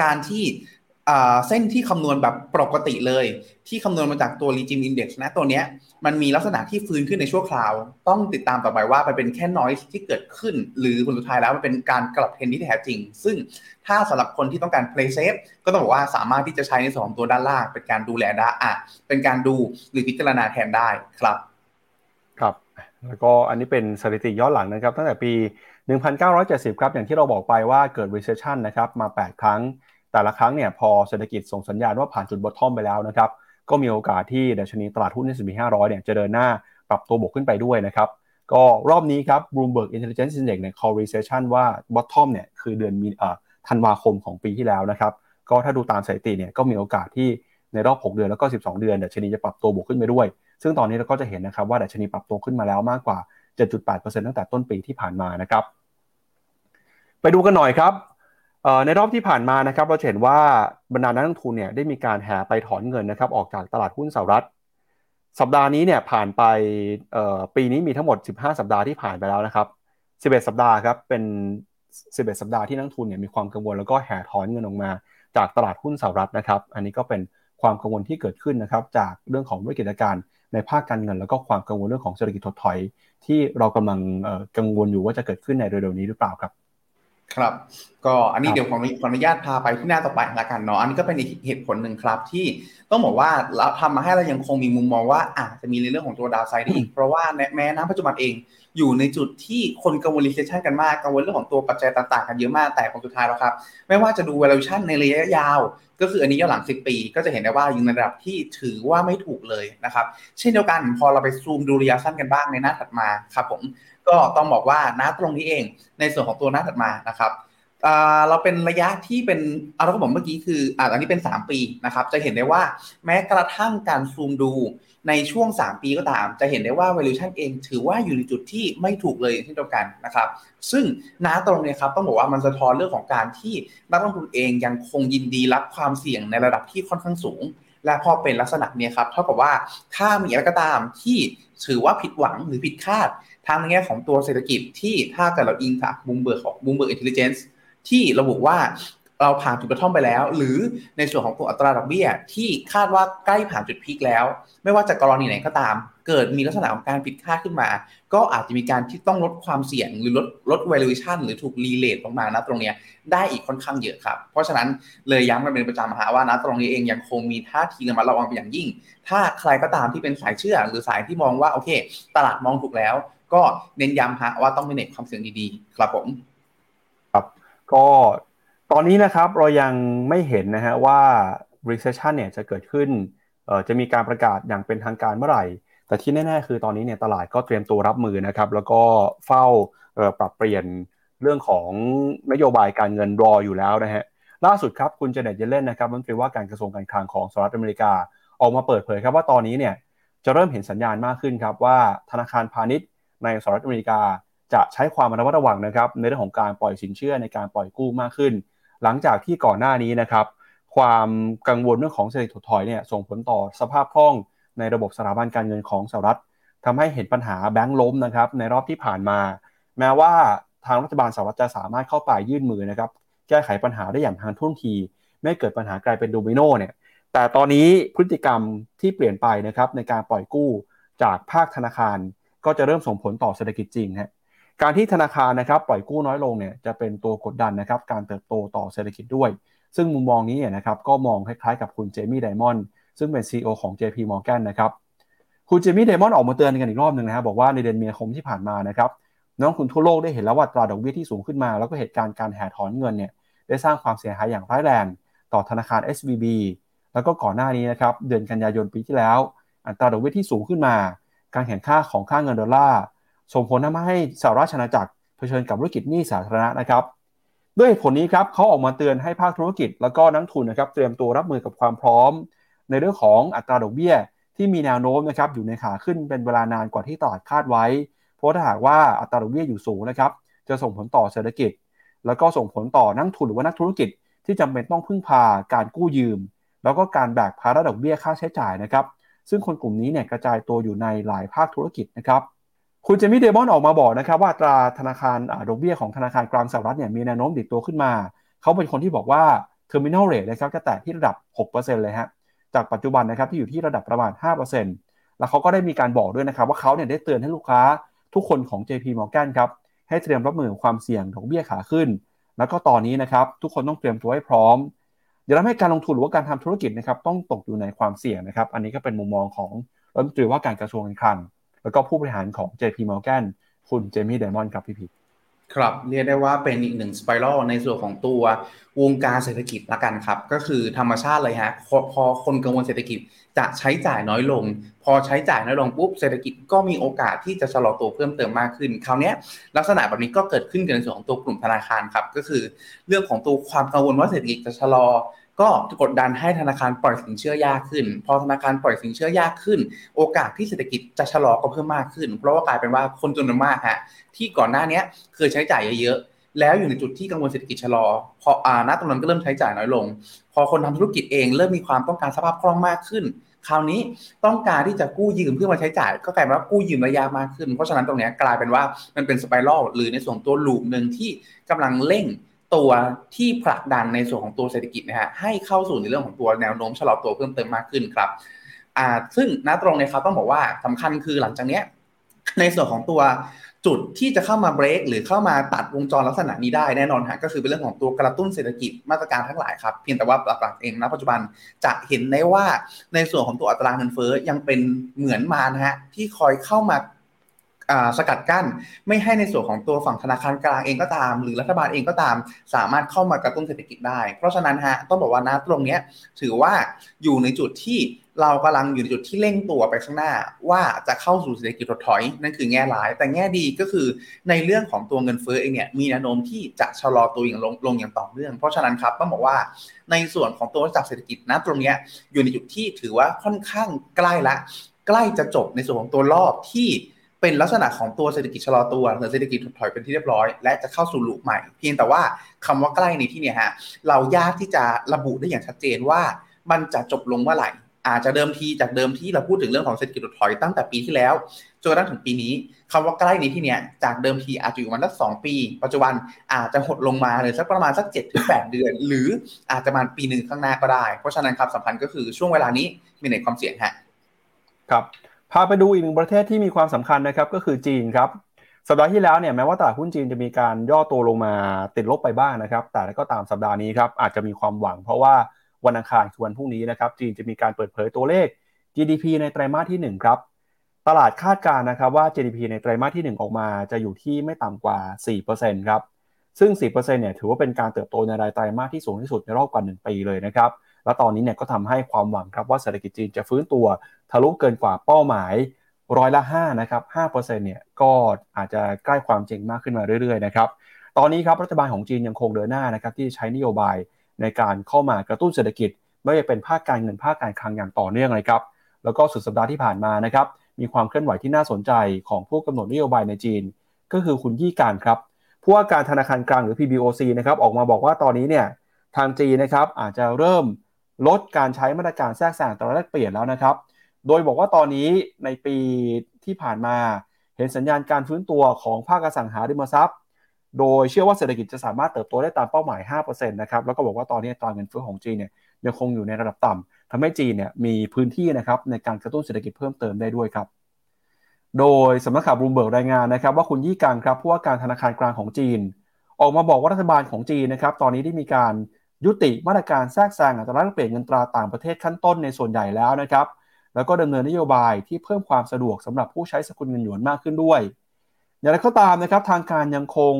การที่เส้นที่คำนวณแบบปกติเลย ที่คำนวณมาจากตัว regime index นะตัวเนี้ยมันมีลักษณะที่ฟื้นขึ้นในชั่วคราว ต้องติดตามต่อไปว่ามันเป็นแค่ noise ที่เกิดขึ้น หรือผลสุดท้ายแล้วมันเป็นการกลับเทรนที่แท้จริง ซึ่งถ้าสำหรับคนที่ต้องการ play safe ก็ต้องบอกว่าสามารถที่จะใช้ในสองตัวด้านล่าง เป็นการดูแลด้อะเป็นการดูหรือพิจารณาแทนได้ครับ ครับ แล้วก็อันนี้เป็นสถิติย้อนหลังนะครับ ตั้งแต่ปี 1970 ครับ อย่างที่เราบอกไปว่าเกิด recession นะครับ มา 8 ครั้ง แต่ละครั้งเนี่ย พอเศรษฐกิจส่งสัญญาณว่าผ่านจุดบอททอมไปแล้วนะครับ ก็มีโอกาสที่ดัชนีตลาดหุ้นในสิบ500 เนี่ย จะเดินหน้าปรับตัวบวกขึ้นไปด้วยนะครับ ก็รอบนี้ครับ Bloomberg Intelligence Index เนี่ย call recession ว่า bottom เนี่ย คือเดือนมีเอ่อธันวาคมของปีที่แล้วนะครับ ก็ถ้าดูตามสถิติเนี่ย ก็มีโอกาสที่ในรอบ 6 เดือนแล้วก็ 12 เดือนดัชนีจะปรับตัวบวกขึ้นไปด้วย ซึ่งตอนนี้เราก็จะเห็นนะครับว่าดัชนีปรับตัวขึ้นมาแล้วมากกว่า 7.8%ตั้งแต่ต้นปีที่ผ่านมานะครับไปดูกันหน่อยครับในรอบที่ผ่านมานะครับเราเห็นว่าบรรดานักลงทุนเนี่ยได้มีการแห่ไปถอนเงินนะครับออกจากตลาดหุ้นสหรัฐ สัปดาห์นี้เนี่ยผ่านไปปีนี้มีทั้งหมด 15 สัปดาห์ที่ผ่านไปแล้วนะครับ 11 สัปดาห์ครับเป็น 11 สัปดาห์ที่นักทุนเนี่ยมีความกังวลแล้วก็แห่ถอนเงินออกมา จากตลาดหุ้นสหรัฐนะครับ อันนี้ก็เป็นความกังวลที่เกิดขึ้นนะครับจากเรื่องของวิกฤตการณ์ในภาคการเงิน แล้วก็ความกังวลเรื่องของเศรษฐกิจถดถอย ที่เรากำลังกังวลอยู่ว่าจะเกิดขึ้นในเร็วๆนี้หรือเปล่าครับครับ ก็อันนี้เดี๋ยวขออนุญาตพาไปที่หน้าต่อไปละกันเนาะอันนี้ก็เป็นอีกเหตุผลหนึ่งครับ ที่ต้องบอกว่าเราทำมาให้เรายังคงมีมุมมองว่าอาจจะมีในเรื่องของตัวดาวไซด์ได้อีก เพราะว่าแม้น้ำปัจจุบันเอง อยู่ในจุดที่คนกังวล recession กันมากกังวลเรื่องของตัวปัจจัยต่างๆ กันเยอะมากแต่ผลสุดท้ายแล้วครับ ไม่ว่าจะดู valuation ในระยะยาว ก็คืออันนี้ย้อนหลัง 10 ปี ก็จะเห็นได้ว่าอยู่ในระดับที่ถือว่าไม่ถูกเลยนะครับ เช่นเดียวกันพอเราไปซูมดูระยะสั้นกันบ้างในหน้าถัดมาครับผมก็ต้องบอกว่าณตรงนี้เอง ในส่วนของตัวหน้าถัดมานะครับเราเป็นระยะที่เป็นเอาเราก็บอกเมื่อกี้คืออันนี้เป็น 3 ปีนะครับ จะเห็นได้ว่าแม้กระทั่งการซูมดู ในช่วง 3 ปีก็ตาม จะเห็นได้ว่า valuation เองถือว่าอยู่ในจุดที่ไม่ถูกเลยเช่นเดียวกันนะครับ ซึ่งน้าตรงนี้ครับต้องบอกว่ามันสะท้อนเรื่องของการที่นักลงทุนเองยังคงยินดีรับความเสี่ยงในระดับที่ค่อนข้างสูง และพอเป็นลักษณะนี้ครับเท่ากับว่าถ้ามีอะไรก็ตามที่ถือว่าผิดหวังหรือผิดคาดทางในแง่ของตัวเศรษฐกิจที่ถ้าเกิดเราอิงจากบูมเบิร์กของ Bloomberg Intelligence ที่ระบุว่า เราผ่านจุด bottom ไปแล้ว หรือในส่วนของตัวอัตราดอกเบี้ย ที่คาดว่าใกล้ผ่านจุด peak แล้ว ไม่ว่าจะกรณีไหนก็ตาม เกิดมีลักษณะของการผิดคาดขึ้นมา ก็อาจจะมีการที่ต้องลดความเสี่ยง หรือลดลด valuation หรือถูก rerate ลงมานะตรงนี้ได้อีกค่อนข้างเยอะครับ เพราะฉะนั้นเลยย้ำกันเป็นประจำฮะว่านะตรงนี้เองยังคงมีท่าทีระมัดระวังเป็นอย่างยิ่ง ถ้าใครก็ตามที่เป็นสายเชื่อ หรือสายที่มองว่าโอเค ตลาดมองถูกแล้ว ก็เน้นย้ำฮะว่าต้องมีเน็ตความเสี่ยงดีๆ ครับผม ครับก็ ตอนนี้นะครับเรายังไม่เห็นนะฮะว่า recession เนี่ยจะเกิดขึ้นจะมีการประกาศอย่างเป็นทางการเมื่อไหร่ แต่ที่แน่ๆ คือตอนนี้เนี่ยตลาดก็เตรียมตัวรับมือนะครับ แล้วก็เฝ้าปรับเปลี่ยนเรื่องของนโยบายการเงินรออยู่แล้วนะฮะล่าสุดครับคุณเจเน็ตเยเลนนะครับรัฐมนตรีว่าการกระทรวงการคลังของสหรัฐอเมริกา ออกมาเปิดเผยครับว่าตอนนี้เนี่ยจะเริ่มเห็นสัญญาณมากขึ้นครับว่าธนาคารพาณิชย์ในสหรัฐอเมริกา จะใช้ความระมัดระวังนะครับในเรื่องของการปล่อยสินเชื่อในการปล่อยกู้มากขึ้น หลังจากที่ก่อนหน้านี้นะครับ ความกังวลเรื่องของเศรษฐกิจถดถอยเนี่ยส่งผลต่อสภาพคล่องในระบบสถาบันการเงินของสหรัฐทำให้เห็นปัญหาแบงก์ล้มนะครับในรอบที่ผ่านมา แม้ว่าทางรัฐบาลสหรัฐจะสามารถเข้าไปยื่นมือนะครับแก้ไขปัญหาได้อย่างทันท่วงที ไม่เกิดปัญหากลายเป็นโดมิโนเนี่ยแต่ตอนนี้พฤติกรรมที่เปลี่ยนไปนะครับในการปล่อยกู้จากภาคธนาคาร ก็จะเริ่มส่งผลต่อเศรษฐกิจจริงฮะ การที่ธนาคารนะครับปล่อยกู้น้อยลงเนี่ยจะเป็นตัวกดดันนะครับการเติบโตต่อเศรษฐกิจด้วย ซึ่งมุมมองนี้นะครับก็มองคล้ายๆกับคุณเจมี่ไดมอนด์ซึ่งเป็น CEO ของ JP Morgan นะครับคุณเจมี่ไดมอนด์ออกมาเตือนกันอีกรอบหนึ่งนะครับบอกว่าในเดือนมีนาคมที่ผ่านมานะครับน้องคุณทั่วโลกได้เห็นแล้วว่าอัตราดอกเบี้ยที่สูงขึ้นมา แล้วก็เหตุการณ์การแห่ถอนเงินเนี่ยได้สร้างความเสียหายอย่างร้ายแรง ต่อธนาคาร SVB แล้วก็ก่อนหน้านี้นะครับเดือนกันยายนปีที่แล้ว อัตราดอกเบี้ยที่สูงขึ้นมา การแข็งค่าของค่าเงินดอลลาร์ ส่งผลทำให้สหราชอาณาจักรเผชิญกับธุรกิจหนี้สาธารณะนะครับด้วยเหตุผลนี้ครับเขาออกมาเตือนให้ภาคธุรกิจ แล้วก็นักทุนนะครับเตรียมตัวรับมือกับความพร้อม ในเรื่องของอัตราดอกเบี้ย ที่มีแนวโน้มนะครับอยู่ในขาขึ้นเป็นเวลานานกว่าที่ตลาดคาดไว้ เพราะถ้าหากว่าอัตราดอกเบี้ยอยู่สูงนะครับจะส่งผลต่อเศรษฐกิจ แล้วก็ส่งผลต่อนักทุนหรือว่านักธุรกิจ ที่จำเป็นต้องพึ่งพาการกู้ยืม แล้วก็การแบกภาระดอกเบี้ยค่าใช้จ่ายนะครับซึ่งคนกลุ่มนี้เนี่ยกระจายตัวอยู่ในหลายภาคธุรกิจนะครับ คุณเจมี่เดมอนออกมาบอกนะครับว่าตราธนาคารดอกเบี้ยของธนาคารกลางสหรัฐเนี่ยมีแนวโน้มดิดตัวขึ้นมา เขาเป็นคนที่บอกว่า terminal rate นะครับจะแตะที่ระดับ 6%เลยฮะจากปัจจุบันนะครับที่อยู่ที่ระดับประมาณ 5%แล้วเขาก็ได้มีการบอกด้วยนะครับว่าเขาเนี่ยได้เตือนให้ลูกค้าทุกคนของ JP Morgan ครับให้เตรียมรับมือความเสี่ยงดอกเบี้ยขาขึ้น แล้วก็ตอนนี้นะครับทุกคนต้องเตรียมตัวให้พร้อมอย่าทำให้การลงทุนหรือว่าการทำธุรกิจนะครับต้องตกอยู่ในความเสี่ยงนะครับอันนี้ก็เป็นมุมมองของรัฐมนตรีว่าการกระทรวงการคลัง แล้วก็ผู้บริหารของ JP Morgan คุณเจมี่ไดมอนด์ครับพี่พีครับเรียกได้ว่าเป็นอีกหนึ่งสไปรัลในส่วนของตัววงการเศรษฐกิจละกันครับ ก็คือธรรมชาติเลยฮะพอคนกังวลเศรษฐกิจจะใช้จ่ายน้อยลง พอใช้จ่ายน้อยลงปุ๊บเศรษฐกิจก็มีโอกาสที่จะชะลอตัวเพิ่มเติมมากขึ้น คราวนี้ลักษณะแบบนี้ก็เกิดขึ้นในส่วนของตัวกลุ่มธนาคารครับก็คือ เรื่องของตัวความกังวลว่าเศรษฐกิจจะชะลอ ก็กดดันให้ธนาคารปล่อยสินเชื่อยากขึ้น พอธนาคารปล่อยสินเชื่อยากขึ้น โอกาสที่เศรษฐกิจจะชะลอก็เพิ่มมากขึ้น เพราะว่ากลายเป็นว่าคนจำนวนมากฮะที่ก่อนหน้านี้เคยใช้จ่ายเยอะๆแล้วอยู่ในจุดที่กังวลเศรษฐกิจชะลอพออาณตรงนั้นก็เริ่มใช้จ่ายน้อยลง พอคนทำธุรกิจเองเริ่มมีความต้องการสภาพคล่องมากขึ้น คราวนี้ต้องการที่จะกู้ยืมเพื่อมาใช้จ่าย ก็กลายเป็นว่ากู้ยืมระยะมากขึ้น เพราะฉะนั้นตรงนี้กลายเป็นว่ามันเป็นสไปรัลหรือในส่วนตัวลูปหนึ่งที่กำลังเร่ง ตัวที่ผลักดันในส่วนของตัวเศรษฐกิจนะฮะให้เข้าสู่ในเรื่องของตัวแนวโน้มชะลอตัวเพิ่มเติมมากขึ้นครับอ่าซึ่งณตรงนี้ครับต้องบอกว่าสำคัญคือหลังจากเนี้ยในส่วนของตัวจุดที่จะเข้ามาเบรกหรือเข้ามาตัดวงจรลักษณะนี้ได้แน่นอนฮะก็คือเป็นเรื่องของตัวกระตุ้นเศรษฐกิจมาตรการทั้งหลายครับเพียงแต่ว่าหลักๆเองณปัจจุบันจะเห็นได้ว่าในส่วนของตัวอัตราเงินเฟ้อยังเป็นเหมือนมานะฮะที่คอยเข้ามา สกัดกั้น ไม่ให้ในส่วนของตัวฝั่งธนาคารกลางเองก็ตาม หรือรัฐบาลเองก็ตาม สามารถเข้ามากระตุ้นเศรษฐกิจได้ เพราะฉะนั้นฮะต้องบอกว่านะตรงนี้ถือว่าอยู่ในจุดที่เรากำลังอยู่ในจุดที่เร่งตัวไปข้างหน้า ว่าจะเข้าสู่เศรษฐกิจถดถอยนั่นคือแง่ร้าย แต่แง่ดีก็คือในเรื่องของตัวเงินเฟ้อเองเนี่ยมีแนวโน้มที่จะชะลอตัวอย่างลงลงอย่างต่อเนื่อง เพราะฉะนั้นครับต้องบอกว่าในส่วนของตัวจักเศรษฐกิจนะตรงนี้อยู่ในจุดที่ถือว่าค่อนข้างใกล้ละ ใกล้จะจบในส่วนของตัวรอบที่ เป็นลักษณะของตัวเศรษฐกิจชะลอตัวหรือเศรษฐกิจถดถอยเป็นที่เรียบร้อย และจะเข้าสู่ลูปใหม่ เพียงแต่ว่าคำว่าใกล้ในที่นี้ฮะเรายากที่จะระบุได้อย่างชัดเจนว่า มันจะจบลงเมื่อไหร่ อาจจะเดิมทีจากเดิมที่เราพูดถึงเรื่องของเศรษฐกิจถดถอยตั้งแต่ปีที่แล้วจนกระทั่งถึงปีนี้คำว่าใกล้ในที่นี้จากเดิมทีอาจจะอยู่มันสักสองปี ปัจจุบันอาจจะหดลงมาเลยสักประมาณสักเจ็ดถึงแปดเดือน หรืออาจจะมาปีหนึ่งข้างหน้าก็ได้ เพราะฉะนั้นครับสำคัญก็คือช่วงเวลานี้มีในความเสี่ยงฮะครับ พาไปดูอีกหนึ่งประเทศที่มีความสำคัญนะครับก็คือจีนครับสัปดาห์ที่แล้วเนี่ยแม้ว่าตลาดหุ้นจีนจะมีการย่อตัวลงมาติดลบไปบ้างนะครับ แต่ก็ตามสัปดาห์นี้ครับอาจจะมีความหวัง เพราะว่าวันอังคารคือวันพรุ่งนี้นะครับจีนจะมีการเปิดเผยตัวเลข GDP ในไตรมาสที่ 1 ครับ ตลาดคาดการณ์นะครับว่า GDP ในไตรมาสที่ 1 ออกมาจะอยู่ที่ไม่ต่ำกว่า 4%ครับซึ่ง 4%เนี่ยถือว่าเป็นการเติบโตในรายไตรมาสที่สูงที่สุดในรอบกว่า 1 ปีเลยนะครับ และตอนนี้เนี่ยก็ทำให้ความหวังครับว่าเศรษฐกิจจีนจะฟื้นตัวทะลุเกินกว่าเป้าหมายร้อยละ5นะครับ5%เนี่ยก็อาจจะใกล้ความจริงมากขึ้นมาเรื่อยๆนะครับตอนนี้ครับรัฐบาลของจีนยังคงเดินหน้านะครับที่ใช้นโยบายในการเข้ามากระตุ้นเศรษฐกิจ ไม่ว่าเป็นภาคการเงินภาคการคลังอย่างต่อเนื่องเลยครับแล้วก็สุดสัปดาห์ที่ผ่านมานะครับมีความเคลื่อนไหวที่น่าสนใจของผู้กำหนดนโยบายในจีน ก็คือคุณยี่การครับผู้ว่าการธนาคารกลางหรือ PBOC นะครับออกมาบอกว่าตอนนี้เนี่ยทางจีนนะครับอาจจะเริ่ม ลดการใช้มาตรการแทรกแซงตลาดแลกเปลี่ยนแล้วนะครับ โดยบอกว่าตอนนี้ในปีที่ผ่านมาเห็นสัญญาณการฟื้นตัวของภาคอสังหาริมทรัพย์ โดยเชื่อว่าเศรษฐกิจจะสามารถเติบโตได้ตามเป้าหมาย 5%นะครับ แล้วก็บอกว่าตอนนี้ตอนเงินเฟ้อของจีนเนี่ยยังคงอยู่ในระดับต่ำทำให้จีนเนี่ยมีพื้นที่นะครับในการกระตุ้นเศรษฐกิจเพิ่มเติมได้ด้วยครับ โดยสำนักข่าวบลูเบิร์กรายงานนะครับ ว่าคุณยี่กังครับผู้ว่าการธนาคารกลางของจีน ออกมาบอกว่ารัฐบาลของจีนนะครับตอนนี้ได้มีการ ยุติมาตรการแทรกแซงอัตราแลกเปลี่ยนเงินตราต่างประเทศขั้นต้นในส่วนใหญ่แล้วนะครับ แล้วก็ดำเนินนโยบายที่เพิ่มความสะดวกสำหรับผู้ใช้สกุลเงินหยวนมากขึ้นด้วย อย่างไรก็ตามนะครับทางการยังคง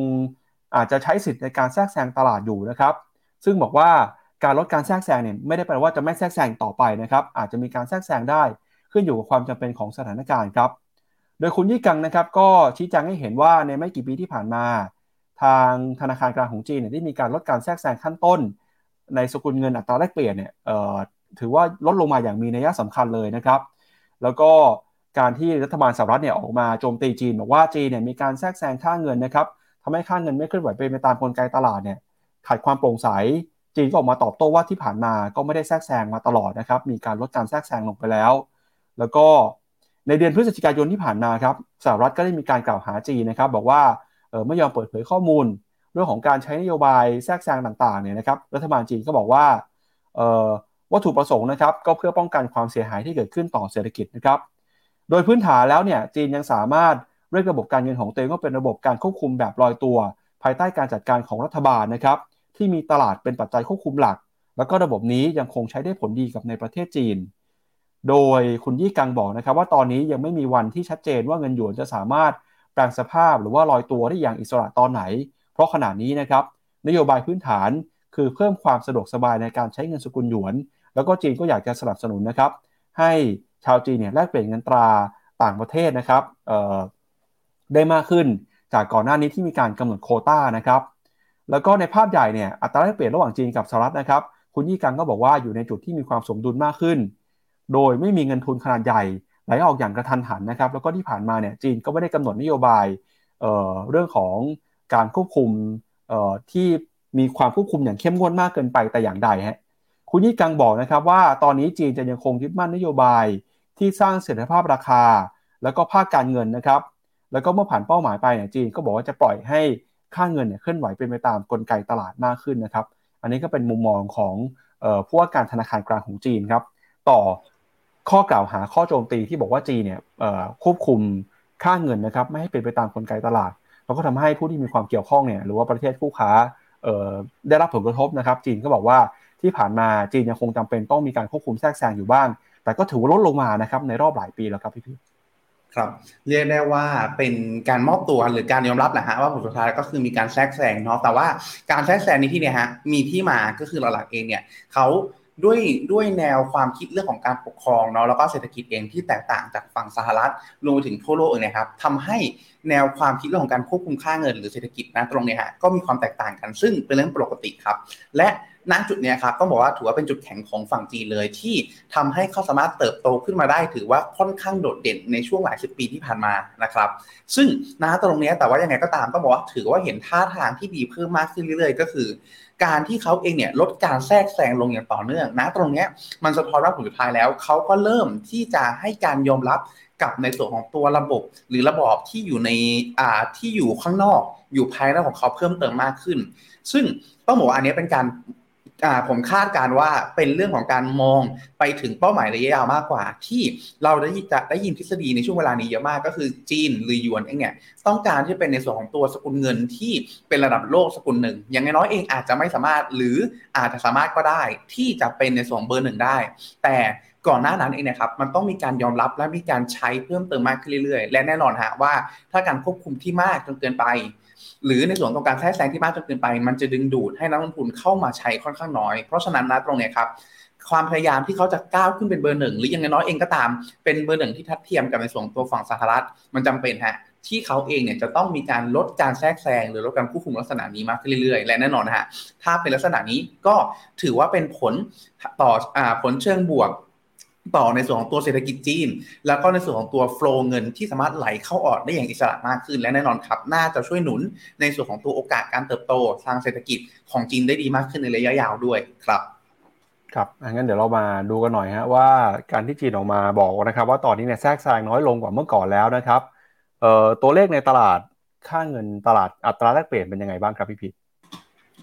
อาจจะใช้สิทธิ์ในการแทรกแซงตลาดอยู่นะครับ ซึ่งบอกว่าการลดการแทรกแซงเนี่ยไม่ได้แปลว่าจะไม่แทรกแซงต่อไปนะครับ อาจจะมีการแทรกแซงได้ขึ้นอยู่กับความจำเป็นของสถานการณ์ครับ โดยคุณยี่กังนะครับก็ชี้แจงให้เห็นว่าในไม่กี่ปีที่ผ่านมา ทางธนาคารกลางของจีนเนี่ยได้มีการลดการแทรกแซงขั้นต้น ในสกุลเงินอัตราแลกเปลี่ยนเนี่ยถือว่าลดลงมาอย่างมีนัยสำคัญเลยนะครับ แล้วก็การที่รัฐบาลสหรัฐเนี่ยออกมาโจมตีจีนบอกว่าจีนเนี่ยมีการแทรกแซงค่าเงินนะครับทำให้ค่าเงินไม่เคลื่อนไหวไปตามกลไกตลาดเนี่ยขาดความโปร่งใสจีนก็ออกมาตอบโต้ว่าที่ผ่านมาก็ไม่ได้แทรกแซงมาตลอดนะครับ มีการลดการแทรกแซงลงไปแล้ว แล้วก็ในเดือนพฤศจิกายนที่ผ่านมาครับสหรัฐก็ได้มีการกล่าวหาจีนนะครับ บอกว่าออไม่ยอมเปิดเผยข้อมูล เรื่องของการใช้นโยบายแทรกแซงต่างๆเนี่ยนะครับรัฐบาลจีนก็บอกว่าวัตถุประสงค์นะครับก็เพื่อป้องกันความเสียหายที่เกิดขึ้นต่อเศรษฐกิจนะครับโดยพื้นฐานแล้วเนี่ยจีนยังสามารถเรียกระบบการเงินของตัวเองก็เป็นระบบการควบคุมแบบลอยตัว ภายใต้การจัดการของรัฐบาลนะครับที่มีตลาดเป็นปัจจัยควบคุมหลัก แล้วก็ระบบนี้ยังคงใช้ได้ผลดีกับในประเทศจีน โดยคุณยี่กังบอกนะครับว่าตอนนี้ยังไม่มีวันที่ชัดเจนว่าเงินหยวนจะสามารถแปลงสภาพหรือว่าลอยตัวได้อย่างอิสระตอนไหน เพราะขณะนี้นะครับนโยบายพื้นฐานคือเพิ่มความสะดวกสบายในการใช้เงินสกุลหยวน แล้วก็จีนก็อยากจะสนับสนุนนะครับ ให้ชาวจีนเนี่ยแลกเปลี่ยนเงินตราต่างประเทศนะครับได้มากขึ้นจากก่อนหน้านี้ที่มีการกำหนดโคต้านะครับ แล้วก็ในภาพใหญ่เนี่ยอัตราแลกเปลี่ยนระหว่างจีนกับสหรัฐนะครับ คุณยี่กังก็บอกว่าอยู่ในจุดที่มีความสมดุลมากขึ้น โดยไม่มีเงินทุนขนาดใหญ่ไหลออกอย่างกระทันหันนะครับ แล้วก็ที่ผ่านมาเนี่ยจีนก็ไม่ได้กำหนดนโยบายเเรื่องของ การควบคุมที่มีความควบคุมอย่างเข้มงวดมากเกินไปแต่อย่างใดฮะคุณยี่กังบอกนะครับว่าตอนนี้จีนจะยังคงยึดมั่นนโยบายที่สร้างเสถียรภาพราคา แล้วก็ภาคการเงินนะครับ แล้วก็เมื่อผ่านเป้าหมายไปเนี่ยจีนก็บอกว่าจะปล่อยให้ค่าเงินเนี่ยเคลื่อนไหวเป็นไปตามกลไกตลาดมากขึ้นนะครับ อันนี้ก็เป็นมุมมองของผู้ว่าการธนาคารกลางของจีนครับ ต่อข้อกล่าวหาข้อโจมตีที่บอกว่าจีนเนี่ยควบคุมค่าเงินนะครับ ไม่ให้เป็นไปตามกลไกตลาด แล้วก็ทำให้ผู้ที่มีความเกี่ยวข้องเนี่ยหรือว่าประเทศคู่ค้าได้รับผลกระทบนะครับ จีนก็บอกว่าที่ผ่านมาจีนยังคงจำเป็นต้องมีการควบคุมแทรกแซงอยู่บ้าง แต่ก็ถือว่าลดลงมานะครับในรอบหลายปีแล้วครับพี่ครับเรียกได้ว่าเป็นการมอบตัวหรือการยอมรับแหละฮะว่าผลสุดท้ายก็คือมีการแทรกแซงเนาะแต่ว่าการแทรกแซงในที่เนี่ยฮะมีที่มาก็คือหลักๆเองเนี่ยเขา ด้วยด้วยแนวความคิดเรื่องของการปกครองเนาะแล้วก็เศรษฐกิจเองที่แตกต่างจากฝั่งสหรัฐรวมไปถึงทั่วโลกเองนะครับทำให้แนวความคิดเรื่องของการควบคุมค่าเงิน หรือเศรษฐกิจนะตรงนี้ฮะก็มีความแตกต่างกันซึ่งเป็นเรื่องปกติครับ และณจุดนี้ครับต้องบอกว่าถือว่าเป็นจุดแข็งของฝั่งจีนเลยที่ทำให้เขาสามารถเติบโตขึ้นมาได้ ถือว่าค่อนข้างโดดเด่นในช่วงหลายสิบปีที่ผ่านมานะครับ ซึ่งณตรงนี้แต่ว่ายังไงก็ตามต้องบอกว่าถือว่าเห็นท่าทางที่ดีเพิ่มมากขึ้นเรื่อยๆ ก็คือ การที่เขาเองเนี่ยลดการแทรกแซงลงอย่างต่อเนื่องนะตรงนี้มันสะท้อนว่าผลสุดท้ายแล้วเขาก็เริ่มที่จะให้การยอมรับกับในส่วนของตัวระบบหรือระบอบที่อยู่ในอ่าที่อยู่ข้างนอก อยู่ภายในของเขาเพิ่มเติมมากขึ้น ซึ่งต้องบอกว่าอันนี้เป็นการ ผมคาดการว่าเป็นเรื่องของการมองไปถึงเป้าหมายระยะยาวมากกว่า ที่เราได้จะได้ยินทฤษฎีในช่วงเวลานี้เยอะมากก็คือจีนหรือยวนเองเนี่ยต้องการที่เป็นในส่วนของตัวสกุลเงินที่เป็นระดับโลกสกุลหนึ่ง อย่างน้อยเองอาจจะไม่สามารถหรืออาจจะสามารถก็ได้ที่จะเป็นในส่วนเบอร์หนึ่งได้ แต่ ก่อนหน้านั้นเองนะครับมันต้องมีการยอมรับและมีการใช้เพิ่มเติมมากขึ้นเรื่อยๆ และแน่นอนฮะว่าถ้าการควบคุมที่มากจนเกินไป หรือในส่วนของการแทรกแซงที่มากจนเกินไป มันจะดึงดูดให้นักลงทุนเข้ามาใช้ค่อนข้างน้อย เพราะฉะนั้นนะตรงนี้ครับความพยายามที่เขาจะก้าวขึ้นเป็นเบอร์หนึ่งหรือยังน้อยเองก็ตาม เป็นเบอร์หนึ่งที่ทัดเทียมกับในส่วนตัวฝั่งสหรัฐมันจำเป็นฮะที่เขาเองเนี่ยจะต้องมีการลดการแทรกแซงหรือลดการควบคุมลักษณะนี้มากขึ้นเรื่อยๆ และแน่นอนนะฮะถ้าเป็นลักษณะนี้ก็ถือว่าเป็นผลต่ออผลเชิงบวก ต่อในส่วนของตัวเศรษฐกิจจีน แล้วก็ในส่วนของตัวโฟล์เงินที่สามารถไหลเข้าออกได้อย่างอิสระมากขึ้น และแน่นอนครับน่าจะช่วยหนุนในส่วนของตัวโอกาสการเติบโตทางเศรษฐกิจของจีนได้ดีมากขึ้นในระยะยาวด้วยครับครับงั้นเดี๋ยวเรามาดูกันหน่อยฮะว่าการที่จีนออกมาบอกนะครับ ว่าตอนนี้เนี่ยแทรกแซงน้อยลงกว่าเมื่อก่อนแล้วนะครับเอ่อตัวเลขในตลาดค่าเงินตลาดอัตราแลกเปลี่ยนเป็นยังไงบ้างครับพี่พิษ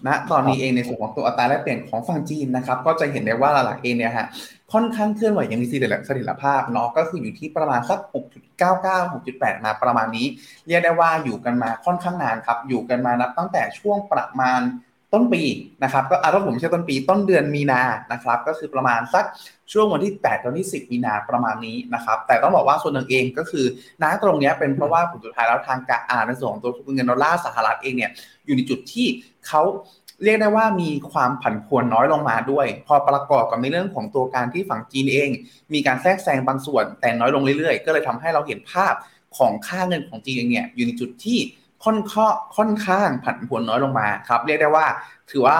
ณตอนนี้เองในส่วนของตัวอัตราแลกเปลี่ยนของฝั่งจีนนะครับก็จะเห็นได้ว่าหลักๆเองเนี่ยฮะค่อนข้างเคลื่อนไหวอยังมีเสถียรภาพเนาะก็คืออยู่ที่ประมาณสัก 6.99 6.8 มาประมาณนี้ เรียกได้ว่าอยู่กันมาค่อนข้างนานครับอยู่กันมานับตั้งแต่ช่วงประมาณต้นปีนะครับก็อาถ้าผมใช้ต้นปีต้นเดือนมีนานะครับก็คือประมาณสักช่วงวันที่8ตอนที่10 มีนาประมาณนี้นะครับแต่ต้องบอกว่าส่วนหนึ่งเองก็คือน้าตรงนี้เป็นเพราะว่าผลสุดท้ายแล้วทางการอ่านในส่วนของตัวเงินดอลลาร์สหรัฐเองเนี่ยอยู่ในจุดที่ เขาเรียกได้ว่ามีความผันผวนน้อยลงมาด้วย พอประกอบกับในเรื่องของตัวการที่ฝั่งจีนเอง มีการแทรกแซงบางส่วนแต่น้อยลงเรื่อยๆ ก็เลยทำให้เราเห็นภาพของค่าเงินของจีนเองเนี่ยอยู่ในจุดที่ค่อนข้อค่อนข้างผันผวนน้อยลงมาครับเรียกได้ว่าถือว่า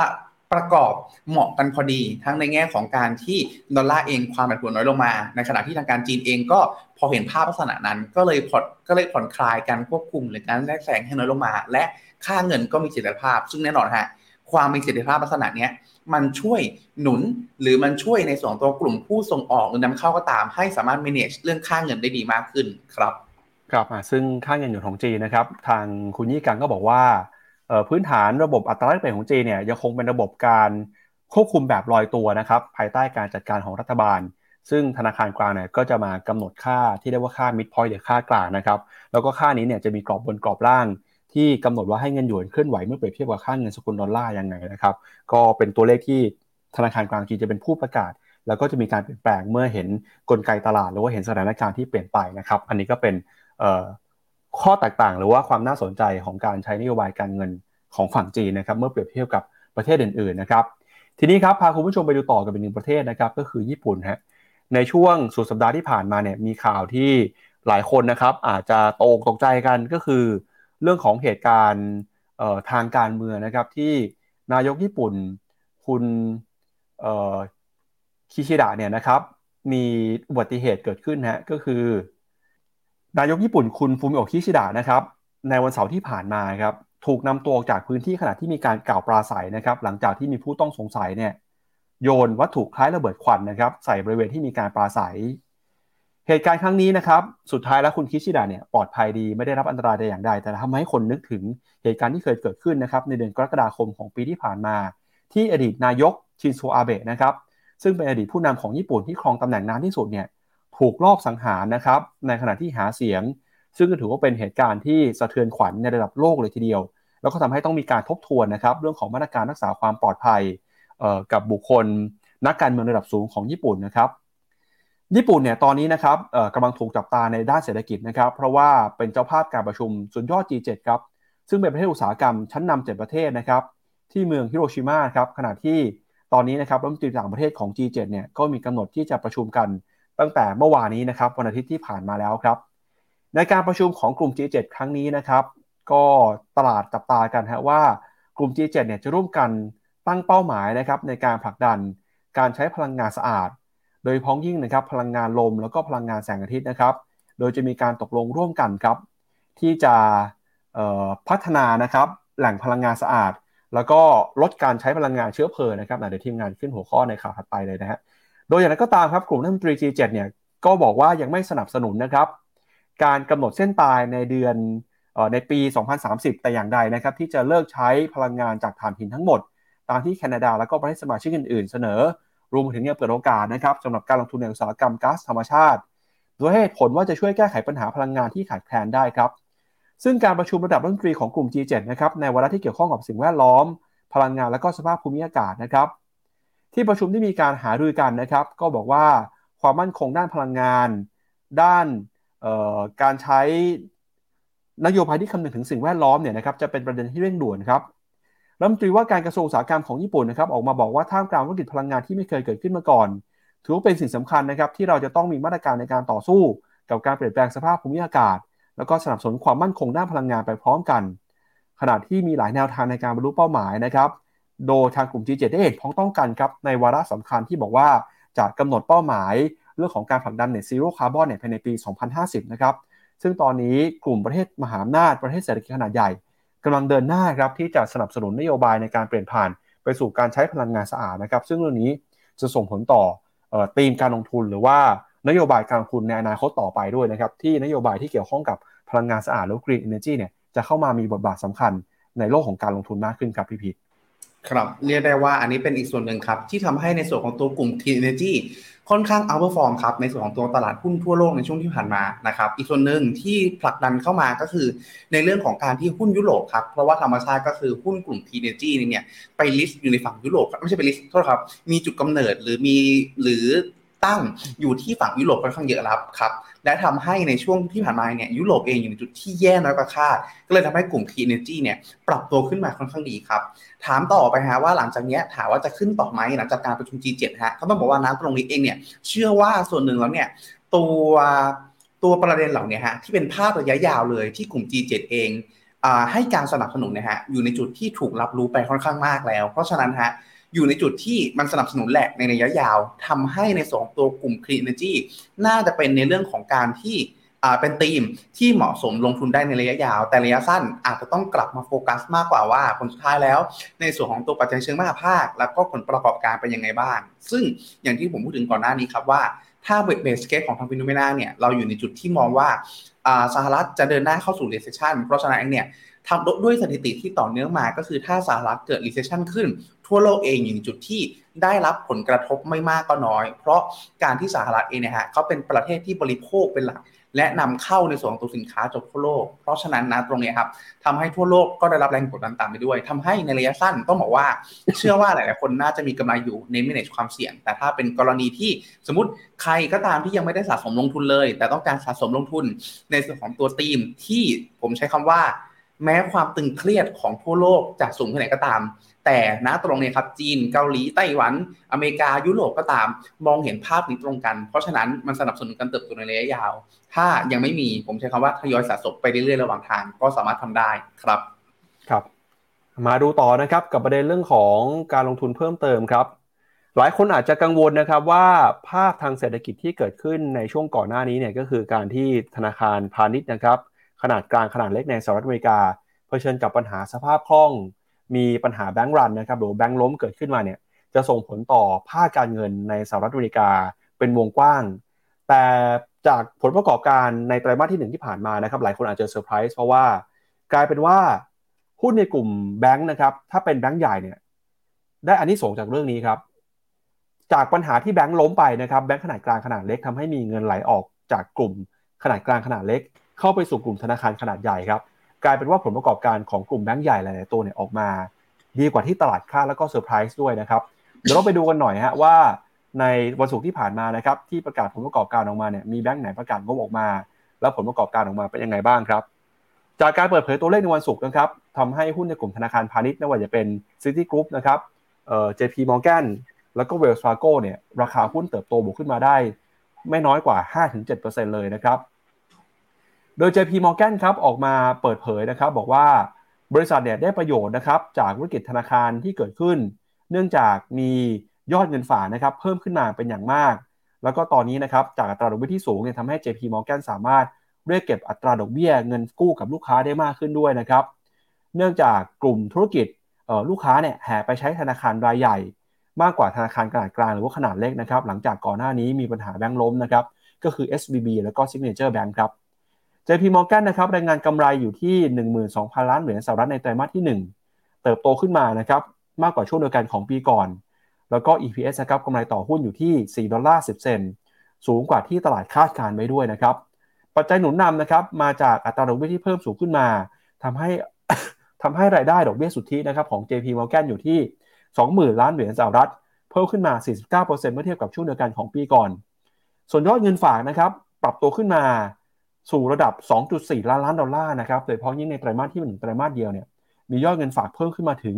ประกอบเหมาะกันพอดีทั้งในแง่ของการที่ดอลลาร์เองความผันผวนน้อยลงมา ในขณะที่ทางการจีนเองก็พอเห็นภาพลักษณะนั้น ก็เลยผ่อนก็เลยผ่อนคลายการควบคุมหรือการแทรกแซงให้น้อยลงมา และ ค่าเงินก็มีเสถียรภาพ ซึ่งแน่นอนฮะความมีเสถียรภาพลักษณะนี้มันช่วยหนุนหรือมันช่วยในส่วนตัวกลุ่มผู้ส่งออกหรือนำเข้าก็ตาม ให้สามารถ manage เรื่องค่าเงินได้ดีมากขึ้นครับครับซึ่งค่าเงินหยวนของจีนนะครับทางคุณยี่กังก็บอกว่าพื้นฐานระบบอัตราแลกเปลี่ยนของจีนเนี่ยยังคงเป็นระบบการควบคุมแบบลอยตัวนะครับภายใต้การจัดการของรัฐบาล ซึ่งธนาคารกลางเนี่ยก็จะมากำหนดค่าที่เรียกว่าค่า mid point หรือค่ากลางนะครับแล้วก็ค่านี้เนี่ยจะมีกรอบบนกรอบล่าง ที่กำหนดว่าให้เงินหยวนเคลื่อนไหวเมื่อเปรียบเทียบกับค่าเงินสกุลดอลลาร์ยังไงนะครับ ก็เป็นตัวเลขที่ธนาคารกลางจีนจะเป็นผู้ประกาศ แล้วก็จะมีการเปลี่ยนแปลงเมื่อเห็นกลไกตลาด หรือว่าเห็นสถานการณ์ที่เปลี่ยนไปนะครับ อันนี้ก็เป็นข้อแตกต่างหรือว่าความน่าสนใจของการใช้นโยบายการเงินของฝั่งจีนนะครับ เมื่อเปรียบเทียบกับประเทศอื่นๆนะครับ ทีนี้ครับพาคุณผู้ชมไปดูต่อกับอีกหนึ่งประเทศนะครับก็คือญี่ปุ่นฮะในช่วงสุดสัปดาห์ที่ผ่านมาเนี่ยมีข่าวที่หลายคนนะครับอาจจะตกตกใจกันก็คือ เรื่องของเหตุการณ์ทางการเมืองนะครับที่นายกญี่ปุ่นคุณคิชิดะเนี่ยนะครับมีอุบัติเหตุเกิดขึ้นฮะก็คือ นายกญี่ปุ่นคุณฟูมิโอคิชิดะนะครับในวันเสาร์ที่ผ่านมาครับถูกนำตัวออกจากพื้นที่ขณะที่มีการกล่าวปราศัยนะครับหลังจากที่มีผู้ต้องสงสัยเนี่ยโยนวัตถุคล้ายระเบิดควันนะครับใส่บริเวณที่มีการปราศัย เหตุการณ์ครั้งนี้นะครับสุดท้ายแล้วคุณคิชิดะเนี่ยปลอดภัยดีไม่ได้รับอันตรายใดอย่างใด แต่ทำให้คนนึกถึงเหตุการณ์ที่เคยเกิดขึ้นนะครับในเดือนกรกฎาคมของปีที่ผ่านมา ที่อดีตนายกชินโซอาเบะนะครับซึ่งเป็นอดีตผู้นำของญี่ปุ่นที่ครองตำแหน่งนานที่สุดเนี่ยถูกลอบสังหารนะครับในขณะที่หาเสียง ซึ่งก็ถือว่าเป็นเหตุการณ์ที่สะเทือนขวัญในระดับโลกเลยทีเดียว แล้วก็ทำให้ต้องมีการทบทวนนะครับเรื่องของมาตรการรักษาความปลอดภัยกับบุคคลนักการเมืองระดับสูงของญี่ปุ่นนะครับ ญี่ปุ่นเนี่ยตอนนี้นะครับกำลังถูกจับตาในด้านเศรษฐกิจนะครับ เพราะว่าเป็นเจ้าภาพการประชุมสุดยอด G7 ครับซึ่งเป็นประเทศอุตสาหกรรมชั้นนำเจ็ดประเทศนะครับที่เมืองฮิโรชิมาครับขณะที่ตอนนี้นะครับรัฐมนตรีต่างประเทศของ G7 เนี่ยก็มีกำหนดที่จะประชุมกันตั้งแต่เมื่อวานนี้นะครับวันอาทิตย์ที่ผ่านมาแล้วครับ ในการประชุมของกลุ่ม G7 ครั้งนี้นะครับ ก็ตลาดจับตากันฮะว่ากลุ่ม G7 เนี่ยจะร่วมกันตั้งเป้าหมายนะครับในการผลักดันการใช้พลังงานสะอาด โดยพ้องยิ่งนะครับพลังงานลมแล้วก็พลังงานแสงอาทิตย์นะครับ โดยจะมีการตกลงร่วมกันครับ ที่จะพัฒนานะครับแหล่งพลังงานสะอาด แล้วก็ลดการใช้พลังงานเชื้อเพลิงนะครับเดี๋ยวทีมงานขึ้นหัวข้อในข่าวถัดไปเลยนะฮะโดยอย่างไรก็ตามครับกลุ่มนักดนตรี G7 เนี่ยก็บอกว่ายังไม่สนับสนุนนะครับ การกำหนดเส้นตายในเดือนในปี 2030 แต่อย่างใดนะครับ ที่จะเลิกใช้พลังงานจากถ่านหินทั้งหมด ตามที่แคนาดาและก็ประเทศสมาชิกอื่น ๆ เสนอ รวมถึงยังเปิดโอกาสนะครับสำหรับการลงทุนในอุตสาหกรรมก๊าซธรรมชาติโดยเหตุผลว่าจะช่วยแก้ไขปัญหาพลังงานที่ขาดแคลนได้ครับ ซึ่งการประชุมระดับรัฐมนตรีของกลุ่ม G7 นะครับในวาระที่เกี่ยวข้องกับสิ่งแวดล้อม พลังงานและก็สภาพภูมิอากาศนะครับ ที่ประชุมที่มีการหารือกันนะครับ ก็บอกว่าความมั่นคงด้านพลังงาน ด้านการใช้นโยบายที่คำนึงถึงสิ่งแวดล้อมเนี่ยนะครับจะเป็นประเด็นที่เร่งด่วนครับ รัฐมนตรีว่าการกระทรวงอุตสาหกรรมของญี่ปุ่นนะครับออกมาบอกว่าท่ามกลางวิกฤตพลังงานที่ไม่เคยเกิดขึ้นมาก่อน ถือว่าเป็นสิ่งสำคัญนะครับที่เราจะต้องมีมาตรการในการต่อสู้ กับการเปลี่ยนแปลงสภาพภูมิอากาศ แล้วก็สนับสนุนความมั่นคงด้านพลังงานไปพร้อมกัน ขณะที่มีหลายแนวทางในการบรรลุเป้าหมายนะครับโดยทางกลุ่ม G7 ได้เห็นพ้องต้องกันครับในวาระสำคัญที่บอกว่าจะกำหนดเป้าหมายเรื่องของการผลักดัน net zero carbon เนี่ยภายในปี 2050 นะครับซึ่งตอนนี้กลุ่มประเทศมหาอำนาจประเทศเศรษฐกิจขนาดใหญ่ กำลังเดินหน้าครับที่จะสนับสนุนนโยบายในการเปลี่ยนผ่าน ไปสู่การใช้พลังงานสะอาดนะครับ ซึ่งเรื่องนี้จะส่งผลต่อธีมการลงทุนหรือว่านโยบายการลงทุนในอนาคตต่อไปด้วยนะครับ ที่นโยบายที่เกี่ยวข้องกับพลังงานสะอาดหรือ green energy เนี่ยจะเข้ามามีบทบาทสำคัญในโลกของการลงทุนมากขึ้นครับพี่พีท ครับเรียกได้ว่าอันนี้เป็นอีกส่วนหนึ่งครับ ที่ทำให้ในส่วนของตัวกลุ่ม Clean Energy ค่อนข้าง outperform ครับในส่วนของตัวตลาดหุ้นทั่วโลกในช่วงที่ผ่านมานะครับอีกส่วนหนึ่งที่ผลักดันเข้ามาก็คือ ในเรื่องของการที่หุ้นยุโรปครับเพราะว่าธรรมชาติก็คือหุ้นกลุ่ม Clean Energy เนี่ยไปลิสต์อยู่ในฝั่งยุโรปไม่ใช่ไปลิสต์โทษครับมีจุดกำเนิดหรือมีหรือตั้งอยู่ที่ฝั่งยุโรปค่อนข้างเยอะแล้วครับ และทำให้ในช่วงที่ผ่านมาเนี่ยยุโรปเองอยู่ในจุดที่แย่น้อยกว่าคาด ก็เลยทำให้กลุ่ม Key Energy เนี่ยปรับตัวขึ้นมาค่อนข้างดีครับ ถามต่อไปฮะว่าหลังจากนี้ถามว่าจะขึ้นต่อไหมหลังจากการประชุม G7 ฮะเขาต้องบอกว่าน้ำตรงนี้เองเนี่ยเชื่อว่าส่วนหนึ่งแล้วเนี่ยตัวตัวประเด็นเหล่านี้ฮะที่เป็นภาพระยะยาวเลยที่กลุ่ม G7 เองให้การสนับสนุนนะฮะอยู่ในจุดที่ถูกรับรู้ไปค่อนข้างมากแล้ว เพราะฉะนั้นฮะ อยู่ในจุดที่มันสนับสนุนแหละในระยะยาวทำให้ในสองตัวกลุ่ม Clean Energy น่าจะเป็นในเรื่องของการที่เป็นธีมที่เหมาะสมลงทุนได้ในระยะยาว แต่ระยะสั้นอาจจะต้องกลับมาโฟกัสมากกว่าว่าผลสุดท้ายแล้ว ในส่วนของตัวปัจจัยเชิงมหภาค แล้วก็ผลประกอบการเป็นยังไงบ้าง ซึ่งอย่างที่ผมพูดถึงก่อนหน้านี้ครับว่าถ้า base case ของทาง Finnomena เนี่ยเราอยู่ในจุดที่มองว่าสหรัฐจะเดินหน้าเข้าสู่ recession เพราะฉะนั้นเนี่ย ทำด้วยสถิติที่ต่อเนื่องมาก็คือถ้าสหรัฐเกิด recession ขึ้น ทั่วโลกเองอยู่ในจุดที่ได้รับผลกระทบไม่มากก็น้อย เพราะการที่สหรัฐเองเนี่ยฮะเขาเป็นประเทศที่บริโภคเป็นหลัก และนำเข้าในส่วนของตัวสินค้าจากทั่วโลก เพราะฉะนั้นนะตรงนี้ครับทำให้ทั่วโลกก็ได้รับแรงกดดันตามไปด้วยทำให้ในระยะสั้นต้องบอกว่า เชื่อว่าหลายๆคนน่าจะมีกำไรอยู่ใน manage ความเสี่ยง แต่ถ้าเป็นกรณีที่สมมติใครก็ตามที่ยังไม่ได้สะสมลงทุนเลย แต่ต้องการสะสมลงทุนในส่วนของตัวทีมที่ผมใช้คำว่า แม้ความตึงเครียดของทั่วโลกจะสูงแค่ไหนก็ตาม แต่ณตรงนี้ครับจีนเกาหลีไต้หวัน อเมริกายุโรปก็ตาม มองเห็นภาพนี้ตรงกัน เพราะฉะนั้นมันสนับสนุนการเติบโตในระยะยาว ถ้ายังไม่มีผมใช้คำว่าทยอยสะสมไปเรื่อยๆระหว่างทางก็สามารถทำได้ครับครับ มาดูต่อนะครับกับประเด็นเรื่องของการลงทุนเพิ่มเติมครับ หลายคนอาจจะกังวลนะครับว่าภาพทางเศรษฐกิจที่เกิดขึ้นในช่วงก่อนหน้านี้เนี่ยก็คือการที่ธนาคารพาณิชย์นะครับ ขนาดกลางขนาดเล็กในสหรัฐอเมริกาเผชิญกับปัญหาสภาพคล่อง มีปัญหา bank run นะครับหรือแบงก์ล้มเกิดขึ้นมาเนี่ยจะส่งผลต่อภาคการเงินในสหรัฐอเมริกาเป็นวงกว้าง แต่จากผลประกอบการในไตรมาสที่หนึ่งที่ผ่านมานะครับหลายคนอาจจะเซอร์ไพรส์เพราะว่ากลายเป็นว่าหุ้นในกลุ่มแบงค์นะครับถ้าเป็นแบงค์ใหญ่เนี่ยได้อานิสงส์จากเรื่องนี้ครับ จากปัญหาที่แบงค์ล้มไปนะครับแบงค์ขนาดกลางขนาดเล็กทำให้มีเงินไหลออกจากกลุ่มขนาดกลางขนาดเล็ก เข้าไปสู่กลุ่มธนาคารขนาดใหญ่ครับ กลายเป็นว่าผลประกอบการของกลุ่มแบงก์ใหญ่หลายๆตัวเนี่ยออกมา ดีกว่าที่ตลาดคาดแล้วก็เซอร์ไพรส์ด้วยนะครับเดี๋ยวเราไปดูกันหน่อยฮะว่า ในวันศุกร์ที่ผ่านมานะครับที่ประกาศผลประกอบการออกมาเนี่ยมีแบงก์ไหนประกาศงบออกมา แล้วผลประกอบการออกมาเป็นยังไงบ้างครับจากการเปิดเผยตัวเลขในวันศุกร์นะครับทำให้หุ้นในกลุ่มธนาคารพาณิชย์ไม่ว่าจะเป็น City Group นะครับเอ่อ JP Morgan แล้วก็ Wells Fargo เนี่ยราคาหุ้นเติบโตบวกขึ้นมาได้ ไม่น้อยกว่า 5-7%เลยนะครับ โดย JP Morgan ครับออกมาเปิดเผยนะครับบอกว่าบริษัทเนี่ยได้ประโยชน์นะครับจากธุรกิจธนาคารที่เกิดขึ้น เนื่องจากมียอดเงินฝากนะครับเพิ่มขึ้นมาเป็นอย่างมาก แล้วก็ตอนนี้นะครับจากอัตราดอกเบี้ยที่สูงเนี่ยทำให้ JP Morgan สามารถเรียกเก็บอัตราดอกเบี้ยเงินกู้กับลูกค้าได้มากขึ้นด้วยนะครับ เนื่องจากกลุ่มธุรกิจลูกค้าเนี่ยแห่ไปใช้ธนาคารรายใหญ่ มากกว่าธนาคารขนาดกลางหรือว่าขนาดเล็กนะครับหลังจากก่อนหน้านี้มีปัญหาแบงก์ล้มนะครับก็คือ SVB แล้วก็ Signature Bank ครับ JP Morgan นะครับรายงานกำไรอยู่ที่ 12,000 ล้านเหรียญสหรัฐในไตรมาสที่ 1 เติบโตขึ้นมานะครับมากกว่าช่วงเดียวกันของปีก่อน แล้วก็ EPS นะครับกำไรต่อหุ้นอยู่ที่4ดอลลาร์10 เซนสูงกว่าที่ตลาดคาดการไว้ด้วยนะครับ ปัจจัยหนุนนำนะครับมาจากอัตราดอกเบี้ยที่เพิ่มสูงขึ้นมาทำให้ทำให้รายได้ดอกเบี้ยสุทธินะครับของ JP Morgan อยู่ที่ 20,000 ล้านเหรียญสหรัฐ เพิ่มขึ้นมา 49%เมื่อเทียบกับช่วงเดียวกันของปีก่อน ส่วนยอดเงินฝากนะครับปรับตัวขึ้นมา สู่ระดับ 2.4 ล้านล้านดอลลาร์นะครับโดยเฉพาะยิ่งในไตรมาสที่1ไตรมาสเดียวเนี่ยมียอดเงินฝากเพิ่มขึ้นมาถึง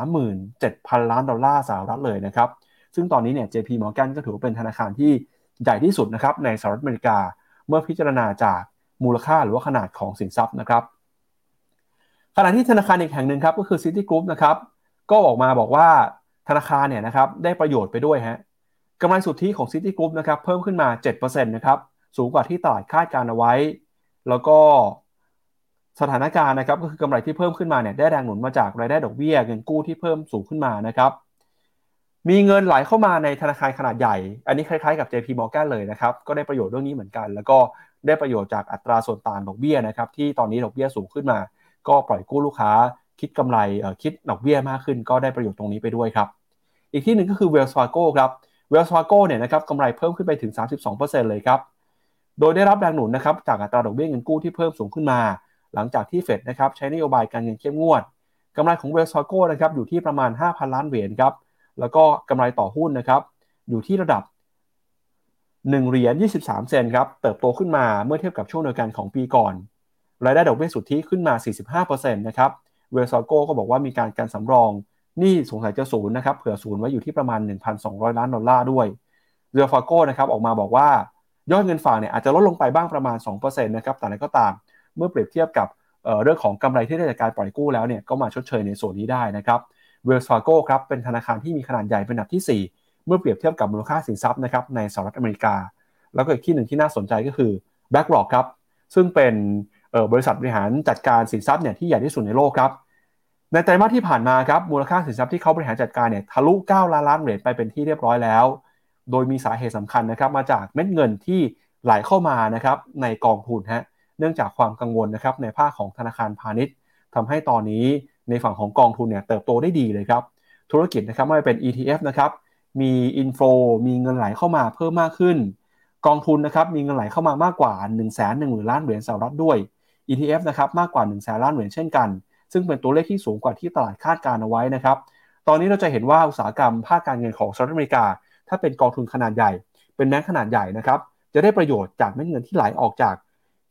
37,000 ล้านดอลลาร์สหรัฐเลยนะครับซึ่งตอนนี้เนี่ย JP Morgan ก็ถือว่าเป็นธนาคารที่ใหญ่ที่สุดนะครับในสหรัฐอเมริกาเมื่อพิจารณาจากมูลค่าหรือว่าขนาดของสินทรัพย์นะครับขณะที่ธนาคารอีกแห่งหนึ่งครับก็คือ Citigroup นะครับก็ออกมาบอกว่าธนาคารเนี่ยนะครับได้ประโยชน์ไปด้วยฮะกำไรสุทธิของ Citigroup นะครับเพิ่มขึ้นมา 7%นะครับ สูงกว่าที่ตลาดคาดการเอาไว้ แล้วก็สถานการณ์นะครับก็คือกำไรที่เพิ่มขึ้นมาเนี่ยได้แรงหนุนมาจากรายได้ดอกเบี้ยเงินกู้ที่เพิ่มสูงขึ้นมานะครับมีเงินไหลเข้ามาในธนาคารขนาดใหญ่ อันนี้คล้ายๆกับ JP Morgan เลยนะครับ ก็ได้ประโยชน์เรื่องนี้เหมือนกัน แล้วก็ได้ประโยชน์จากอัตราส่วนต่างดอกเบี้ยนะครับ ที่ตอนนี้ดอกเบี้ยสูงขึ้นมา ก็ปล่อยกู้ลูกค้า คิดกำไรคิดดอกเบี้ยมากขึ้น ก็ได้ประโยชน์ตรงนี้ไปด้วยครับ อีกที่หนึ่งก็คือ Wells Fargo ครับ Wells Fargo เนี่ยนะครับกำไรเพิ่มขึ้นไปถึง 32%เลยครับ โดยได้รับแรงหนุนนะครับจากอัตราดอกเบี้ยเงินกู้ที่เพิ่มสูงขึ้นมา หลังจากที่เฟดนะครับใช้นโยบายการเงินเข้มงวดกำไรของ Wells Fargo นะครับอยู่ที่ประมาณ 5,000 ล้านเหรียญครับแล้วก็กำไรต่อหุ้นนะครับอยู่ที่ระดับ1เหรียญ23 เซนครับเติบโตขึ้นมาเมื่อเทียบกับช่วงเดียวกันของปีก่อน รายได้ดอกเบี้ยสุทธิขึ้นมา 45%นะครับเวลซาโกก็บอกว่ามีการการสำรองนี่สงสัยจะศูนย์นะครับเผื่อศูนย์ไว้อยู่ที่ประมาณ 1,200 ล้านดอลลาร์โดย Wells Fargo นะครับออกมาบอกว่า ยอดเงินฝากเนี่ยอาจจะลดลงไปบ้างประมาณ2%นะครับแต่อะไรก็ตามเมื่อเปรียบเทียบกับเรื่องของกำไรที่ได้จากการปล่อยกู้แล้วเนี่ยก็มาชดเชยในส่วนนี้ได้นะครับ Wells Fargo ครับเป็นธนาคารที่มีขนาดใหญ่เป็นอันดับที่ 4 เมื่อเปรียบเทียบกับมูลค่าสินทรัพย์นะครับในสหรัฐอเมริกา แล้วก็อีกที่หนึ่งที่น่าสนใจก็คือ BlackRock ครับซึ่งเป็นบริษัทบริหารจัดการสินทรัพย์เนี่ยที่ใหญ่ที่สุดในโลกครับในไตรมาสที่ผ่านมาครับมูลค่าสินทรัพย์ที่เขาบริหารจัดการเนี่ยทะลุ 9 ล้านล้านเหรียญไปเป็นที่เรียบร้อยแล้ว โดยมีสาเหตุสำคัญนะครับมาจากเม็ดเงินที่ไหลเข้ามานะครับในกองทุนฮะเนื่องจากความกังวลนะครับในภาคของธนาคารพาณิชย์ทำให้ตอนนี้ในฝั่งของกองทุนเนี่ยเติบโตได้ดีเลยครับธุรกิจนะครับไม่ว่าเป็น ETF นะครับมีอินโฟมีเงินไหลเข้ามาเพิ่มมากขึ้น กองทุนนะครับมีเงินไหลเข้ามามากกว่า1 1 0 0 0 0ล้านเหรียญสหรัฐด้วย ETF นะครับมากกว่า1 0 0 0 0ล้านเหรียญเช่นกัน ซึ่งเป็นตัวเลขที่สูงกว่าที่ตลาดคาดการเอาไว้นะครับตอนนี้เราจะเห็นว่าอุตสาหกรรมภาคการเงินของสหรัฐอเมริกา ถ้าเป็นกองทุนขนาดใหญ่ เป็นแบงค์ขนาดใหญ่นะครับ จะได้ประโยชน์จากเม็ดเงินที่ไหลออกจาก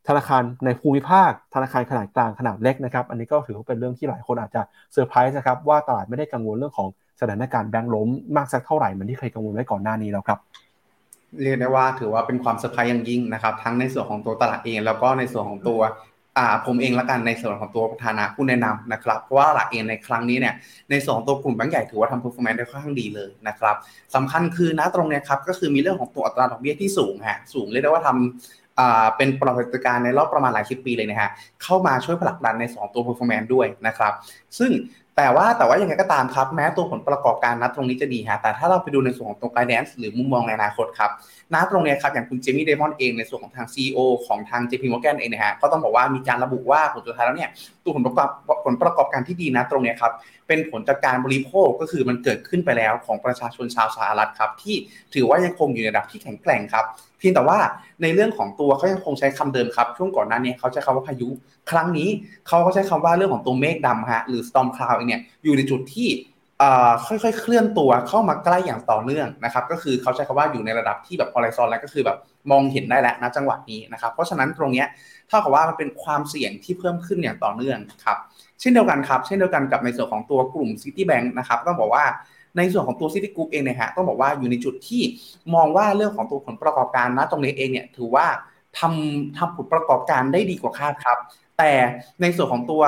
ธนาคารในภูมิภาค ธนาคารขนาดกลางขนาดเล็กนะครับ อันนี้ก็ถือว่าเป็นเรื่องที่หลายคนอาจจะเซอร์ไพรส์นะครับว่าตลาดไม่ได้กังวลเรื่องของสถานการณ์แบงก์ล้มมากสักเท่าไหร่เหมือนที่เคยกังวลไว้ก่อนหน้านี้แล้วครับเรียกได้ว่าถือว่าเป็นความเซอร์ไพรส์อย่างยิ่งนะครับ ทั้งในส่วนของตัวตลาดเอง แล้วก็ในส่วนของตัว อ่าผมเองละกันในส่วนของตัวประธานาผู้แนะนำนะครับเพราะว่าหลักเองในครั้งนี้เนี่ยในสองตัวกลุ่มแบงก์ใหญ่ถือว่าทำ performance ได้ค่อนข้างดีเลยนะครับสำคัญคือนะตรงเนี้ยครับก็คือมีเรื่องของตัวอัตราดอกเบี้ยที่สูงฮะสูงเรียกได้ว่าทำอ่าเป็นปรากฏการณ์ในรอบประมาณหลายสิบปีเลยนะฮะเข้ามาช่วยผลักดันใน 2 ตัว performance ด้วยนะครับซึ่ง แต่ว่าแต่ว่ายังไงก็ตามครับ แม้ตัวผลประกอบการนัดตรงนี้จะดีฮะแต่ถ้าเราไปดูในส่วนของตัว guidance หรือมุมมองในอนาคตครับนัดตรงนี้ครับอย่างคุณเจมี่เดมอนเองในส่วนของทาง CEO ของทาง JP Morgan เองนะฮะก็ต้องบอกว่ามีการระบุว่าผลสุดท้ายแล้วเนี่ยตัวผลประกอบผลประกอบการที่ดีนะตรงนี้ครับเป็นผลจากการบริโภคก็คือมันเกิดขึ้นไปแล้วของประชาชนชาวสหรัฐครับที่ถือว่ายังคงอยู่ในระดับที่แข็งแกร่งครับ พียงแต่ว่าในเรื่องของตัวเขายังคงใช้คำเดิมครับ ช่วงก่อนหน้านี้เขาใช้คำว่าพายุ ครั้งนี้เขาก็ใช้คำว่าเรื่องของตัวเมฆดำฮะหรือ storm cloud เนี่ยอยู่ในจุดที่ค่อยๆ เคลื่อนตัวเข้ามาใกล้อย่างต่อเนื่องนะครับ ก็คือเขาใช้คำว่าอยู่ในระดับที่แบบ horizon แล้วก็คือแบบมองเห็นได้แล้วนะจังหวะนี้นะครับ เพราะฉะนั้นตรงเนี้เท่ากับว่ามันเป็นความเสี่ยงที่เพิ่มขึ้นอย่างต่อเนื่องครับ เช่นเดียวกันครับ เช่นเดียวกันกับในส่วนของตัวกลุ่ม City Bank นะครับต้องบอกว่า ในส่วนของตัว City Group เองเนี่ยฮะต้องบอกว่าอยู่ในจุดที่มองว่าเรื่องของตัวผลประกอบการนะตรงนี้เองเนี่ยถือว่าทำทำผลประกอบการได้ดีกว่าคาดครับ แต่ในส่วนของตัว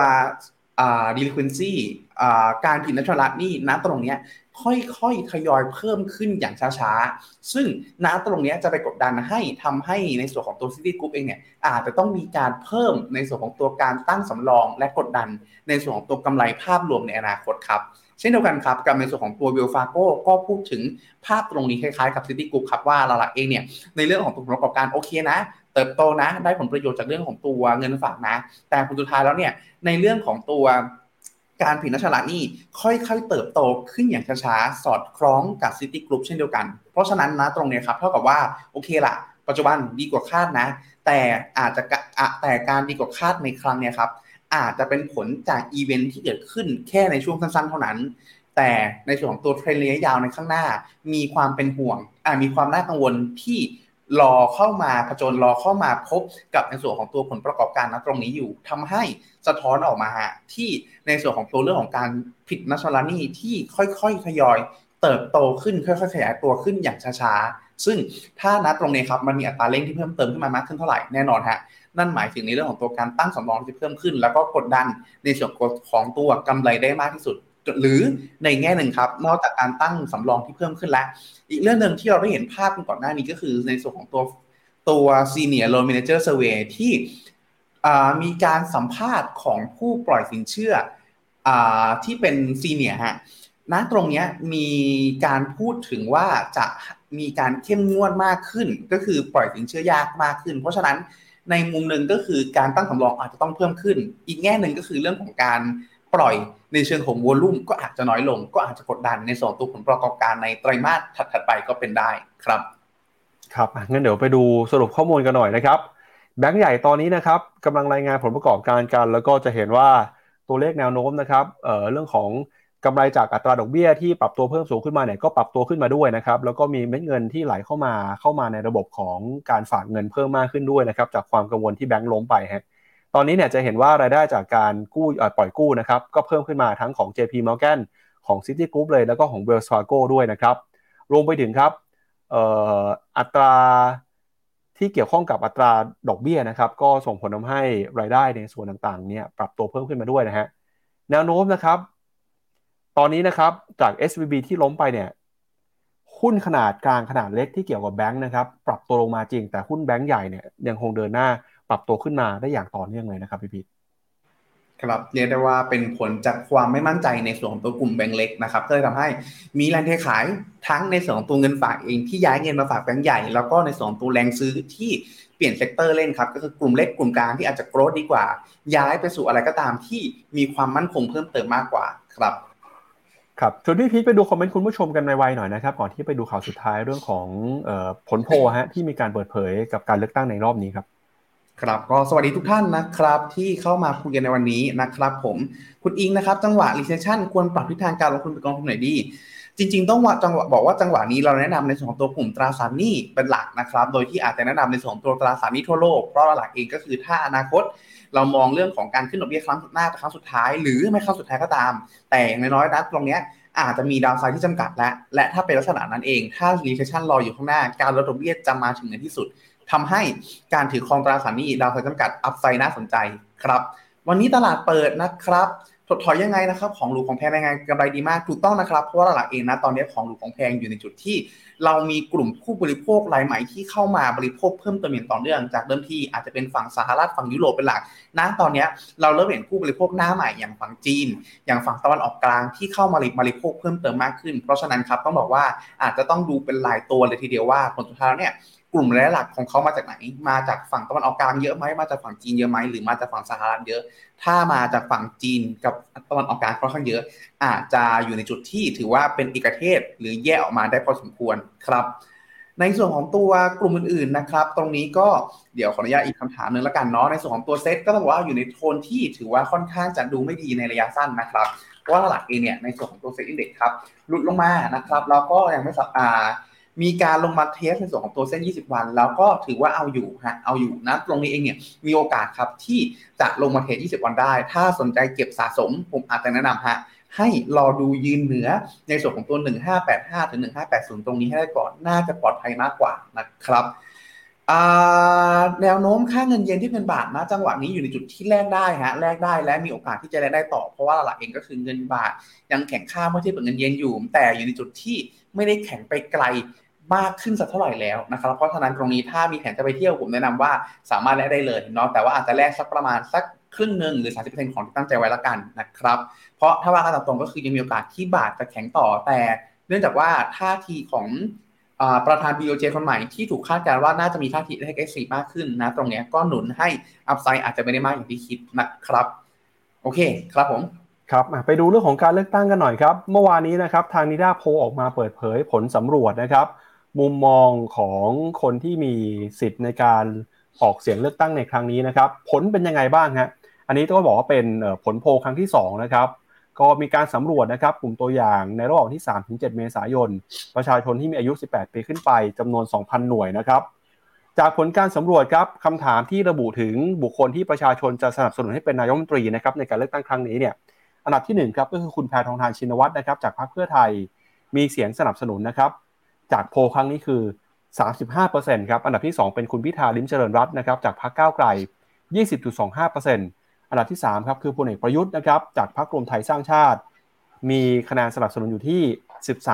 อ่า delinquency อ่การผิดนัดชำระหนี้ณตรงนี้ค่อยๆ ทยอยเพิ่มขึ้นอย่างช้าๆ ซึ่งณตรงนี้จะไปกดดันให้ทำให้ในส่วนของตัว City Group เองเนี่ยอาจจะต้องมีการเพิ่มในส่วนของตัวการตั้งสำรองและกดดันในส่วนของตัวกำไรภาพรวมในอนาคตครับ เช่นเดียวกันครับกับในส่วนของตัวเวลฟาโก้ก็พูดถึงภาพตรงนี้คล้ายๆกับ City Group ครับว่าเราหลักเองเนี่ยในเรื่องของตัวผลประกอบการโอเคนะ เติบโตนะ ได้ผลประโยชน์จากเรื่องของตัวเงินฝากนะ แต่ผลสุดท้ายแล้วเนี่ยในเรื่องของตัวการผิดนัดชำระหนี้ค่อยๆ เติบโตขึ้นอย่างช้าๆ สอดคล้องกับ Citigroup เช่นเดียวกัน เพราะฉะนั้นนะตรงนี้ครับเท่ากับว่าโอเคละปัจจุบันดีกว่าคาดนะ แต่อาจจะแต่การดีกว่าคาดในครั้งนี้ครับ อาจจะเป็นผลจากอีเวนท์ที่เกิดขึ้นแค่ในช่วงสั้นๆ เท่านั้น แต่ในส่วนของตัวเทรนด์ระยะยาวในข้างหน้า มีความเป็นห่วงอ่ามีความน่ากังวลที่รอเข้ามาผจญรอเข้ามาพบกับในส่วนของตัวผลประกอบการณตรงนี้อยู่ทำให้สะท้อนออกมาที่ในส่วนของตัวเรื่องของการผิดนัชลานี่ที่ค่อยๆทยอยเติบโตขึ้นค่อยๆขยายตัวขึ้นอย่างช้าๆ ซึ่งถ้านัดตรงนี้ครับมันมีอัตราเร่งที่เพิ่มเติมขึ้นมามากขึ้นเท่าไหร่แน่นอนฮะ นั่นหมายถึงในเรื่องของตัวการตั้งสำรองที่เพิ่มขึ้น แล้วก็กดดันในส่วนของตัวกำไรได้มากที่สุด หรือในแง่หนึ่งครับ นอกจากการตั้งสำรองที่เพิ่มขึ้นแล้ว อีกเรื่องหนึ่งที่เราได้เห็นภาพก่อนหน้านี้ก็คือในส่วนของตัวตัว senior loan manager survey ที่มีการสัมภาษณ์ของผู้ปล่อยสินเชื่ออที่เป็นซีเนียฮะณตรงนี้มีการพูดถึงว่าจะมีการเข้มงวดมากขึ้น ก็คือปล่อยสินเชื่อยากมากขึ้น เพราะฉะนั้น ในมุมหนึ่งก็คือการตั้งสำรองอาจจะต้องเพิ่มขึ้น อีกแง่หนึ่งก็คือเรื่องของการปล่อยในเชิงของวอลุ่มก็อาจจะน้อยลง ก็อาจจะกดดันในส่วนตัวผลประกอบการในไตรมาสถัดๆไปก็เป็นได้ครับ ครับงั้นเดี๋ยวไปดูสรุปข้อมูลกันหน่อยนะครับแบงก์ใหญ่ตอนนี้นะครับกำลังรายงานผลประกอบการกัน แล้วก็จะเห็นว่าตัวเลขแนวโน้มนะครับเเรื่องของ กำไรจากอัตราดอกเบี้ยที่ปรับตัวเพิ่มสูงขึ้นมาเนี่ยก็ปรับตัวขึ้นมาด้วยนะครับแล้วก็มีเม็ดเงินที่ไหลเข้ามาเข้ามาในระบบของการฝากเงินเพิ่มมากขึ้นด้วยนะครับจากความกังวลที่แบงก์ล้มไปฮะตอนนี้เนี่ยจะเห็นว่ารายได้จากการกู้ปล่อยกู้นะครับก็เพิ่มขึ้นมาทั้งของ JP Morgan ของ Citigroup เลยแล้วก็ของ Wells Fargo ด้วยนะครับรวมไปถึงครับอัตราที่เกี่ยวข้องกับอัตราดอกเบี้ยนะครับก็ส่งผลทาให้รายได้ในส่วนต่างๆเนี่ยปรับตัวเพิ่มขึ้นมาด้วยนะฮะแนวโน้มนะครับ ตอนนี้นะครับจาก SVB ที่ล้มไปเนี่ยหุ้นขนาดกลางขนาดเล็กที่เกี่ยวกับแบงค์นะครับปรับตัวลงมาจริง แต่หุ้นแบงค์ใหญ่เนี่ยยังคงเดินหน้าปรับตัวขึ้นมาได้อย่างต่อเนื่องเลยนะครับพี่พีทครับเรียกได้ว่าเป็นผลจากความไม่มั่นใจในส่วนของตัวกลุ่มแบงก์เล็กนะครับก็เลยทำให้มีแรงเทขายทั้งในส่วนของตัวเงินฝากเองที่ย้ายเงินมาฝากแบงก์ใหญ่ แล้วก็ในส่วนของตัวแรงซื้อที่เปลี่ยน sector เล่นครับก็คือกลุ่มเล็กกลุ่มกลางที่อาจจะ growth ดีกว่า ย้ายไปสู่อะไรก็ตามที่มีความมั่นคงเพิ่มเติมมากกว่าครับ ครับชวนพี่พีทไปดูคอมเมนต์คุณผู้ชมกันไวๆ หน่อยนะครับก่อนที่ไปดูข่าวสุดท้ายเรื่องของผลโพลฮะที่มีการเปิดเผยกับการเลือกตั้งในรอบนี้ครับครับก็สวัสดีทุกท่านนะครับ ที่เข้ามาคุยกันในวันนี้นะครับ ผมคุณอิงนะครับ จังหวะ recession ควรปรับทิศทางการลงทุนไปกองทุนไหนดี จริง ๆ ต้องว่าจังหวะบอกว่าจังหวะนี้เราแนะนำในส่วนของตัวกลุ่มตราสารหนี้เป็นหลักนะครับ โดยที่อาจจะแนะนำในส่วนของตัวตราสารหนี้ทั่วโลกเพราะหลักเองก็คือถ้าอนาคต เรามองเรื่องของการขึ้นดอกเบี้ยครั้งหน้าครั้งสุดท้าย หรือไม่ครั้งสุดท้ายก็ตาม แต่อย่างน้อยๆนะตรงเนี้ยอาจจะมี downside ที่จำกัดและ และถ้าเป็นลักษณะนั้นเอง ถ้า recession รออยู่ข้างหน้า การลดดอกเบี้ยจะมาถึงในที่สุดทำให้การถือครองตราสารหนี้ downside จำกัด upside น่าสนใจครับ วันนี้ตลาดเปิดนะครับ ถดถอยยังไงนะครับของหรูของแพงยังไงกำไรดีมากถูกต้องนะครับเพราะว่าหลักเองนะตอนนี้ของหรูของแพงอยู่ในจุดที่ เรามีกลุ่มผู้บริโภครายใหม่ที่เข้ามาบริโภคเพิ่มเติมอย่างต่อเนื่องจากเดิมที่อาจจะเป็นฝั่งสหรัฐฝั่งยุโรปเป็นหลักนะตอนนี้เราเริ่มเห็นผู้บริโภคหน้าใหม่อย่างฝั่งจีน อย่างฝั่งตะวันออกกลางที่เข้ามาบริโภคเพิ่มเติมมากขึ้น เพราะฉะนั้นครับต้องบอกว่าอาจจะต้องดูเป็นรายตัวเลยทีเดียวว่าผลสุดท้ายเนี่ย กลุ่มรายหลักของเขามาจากไหน มาจากฝั่งตะวันออกกลางเยอะไหมมาจากฝั่งจีนเยอะไหมหรือมาจากฝั่งสหรัฐเยอะ ถ้ามาจากฝั่งจีนกับตะวันออกกลางค่อนข้างเยอะ อาจจะอยู่ในจุดที่ถือว่าเป็นเอกเทศหรือแยกออกมาได้พอสมควรครับ ในส่วนของตัวกลุ่มอื่นๆนะครับ ตรงนี้ก็เดี๋ยวขออนุญาตอีกคำถามหนึ่งละกันเนาะในส่วนของตัวเซ็ตก็ต้องบอกว่าอยู่ในโทนที่ถือว่าค่อนข้างจะดูไม่ดีในระยะสั้นนะครับว่าหลักเองเนี่ยในส่วนของตัว SET Index ครับหลุดลงมานะครับแล้วก็ยังไม่สับอ่า มีการลงมา test ในส่วนของตัวเส้น 20 วัน แล้วก็ถือว่าเอาอยู่ฮะเอาอยู่นะตรงนี้เองเนี่ยมีโอกาสครับที่จะลงมา test 20 วันได้ ถ้าสนใจเก็บสะสม ผมอาจจะแนะนำฮะให้รอดูยืนเหนือในส่วนของตัว 1585 ถึง 1580 ตรงนี้ให้ได้ก่อน น่าจะปลอดภัยมากกว่านะครับแนวโน้มค่าเงินเยนที่เป็นบาทนะจังหวะนี้อยู่ในจุดที่แลกได้ฮะแลกได้และมีโอกาสที่จะแลกได้ต่อเพราะว่าหลักเองก็คือเงินบาท ยังแข็งค่าเมื่อเทียบกับเงินเยนอยู่ แต่อยู่ในจุดที่ไม่ได้แข็งไปไกล มากขึ้นสักเท่าไหร่แล้วนะครับ เพราะฉะนั้นตรงนี้ถ้ามีแผนจะไปเที่ยวผมแนะนำว่าสามารถแลกได้เลยเนาะแต่ว่าอาจจะแลกสักประมาณสักครึ่งหนึ่งหรือ 30%ของที่ตั้งใจไว้ละกันนะครับ เพราะถ้าว่ากันตรงก็คือยังมีโอกาสที่บาทจะแข็งต่อ แต่เนื่องจากว่าท่าทีของประธาน BOJ คนใหม่ที่ถูกคาดการณ์ว่าน่าจะมีท่าทีให้เอ็กซ์มากขึ้นนะ ตรงนี้ก็หนุนให้อัพไซด์อาจจะไม่ได้มากอย่างที่คิดนะครับ โอเคครับผมครับไปดูเรื่องของการเลือกตั้งกันหน่อยครับ เมื่อวานนี้นะครับทางนิด้าโพออกมาเปิดเผยผลสำรวจนะครับ มุมมองของคนที่มีสิทธิ์ในการออกเสียงเลือกตั้งในครั้งนี้นะครับ ผลเป็นยังไงบ้างฮะอันนี้ต้องบอกว่าเป็นผลโพลครั้งที่2นะครับก็มีการสำรวจนะครับกลุ่มตัวอย่างในระหว่างที่ 3-7 เมษายน ประชาชนที่มีอายุ 18 ปีขึ้นไปจำนวน 2,000 หน่วยนะครับ จากผลการสำรวจครับคำถามที่ระบุถึงบุคคลที่ประชาชนจะสนับสนุนให้เป็นนายกรัฐมนตรีนะครับในการเลือกตั้งครั้งนี้เนี่ยอันดับที่1ครับก็คือคุณแพทองทานชินวัตรนะครับจากพรรคเพื่อไทยมีเสียงสนับสนุนนะครับ จากโพลครั้งนี้คือ 35%ครับ อันดับที่ 2 เป็นคุณพิธาลิมเจริญรัตน์นะครับ จากพรรคก้าวไกล 20.25%อันดับที่ 3 ครับ คือพลเอกประยุทธ์นะครับ จากพรรครวมไทยสร้างชาติ มีคะแนนสนับสนุนอยู่ที่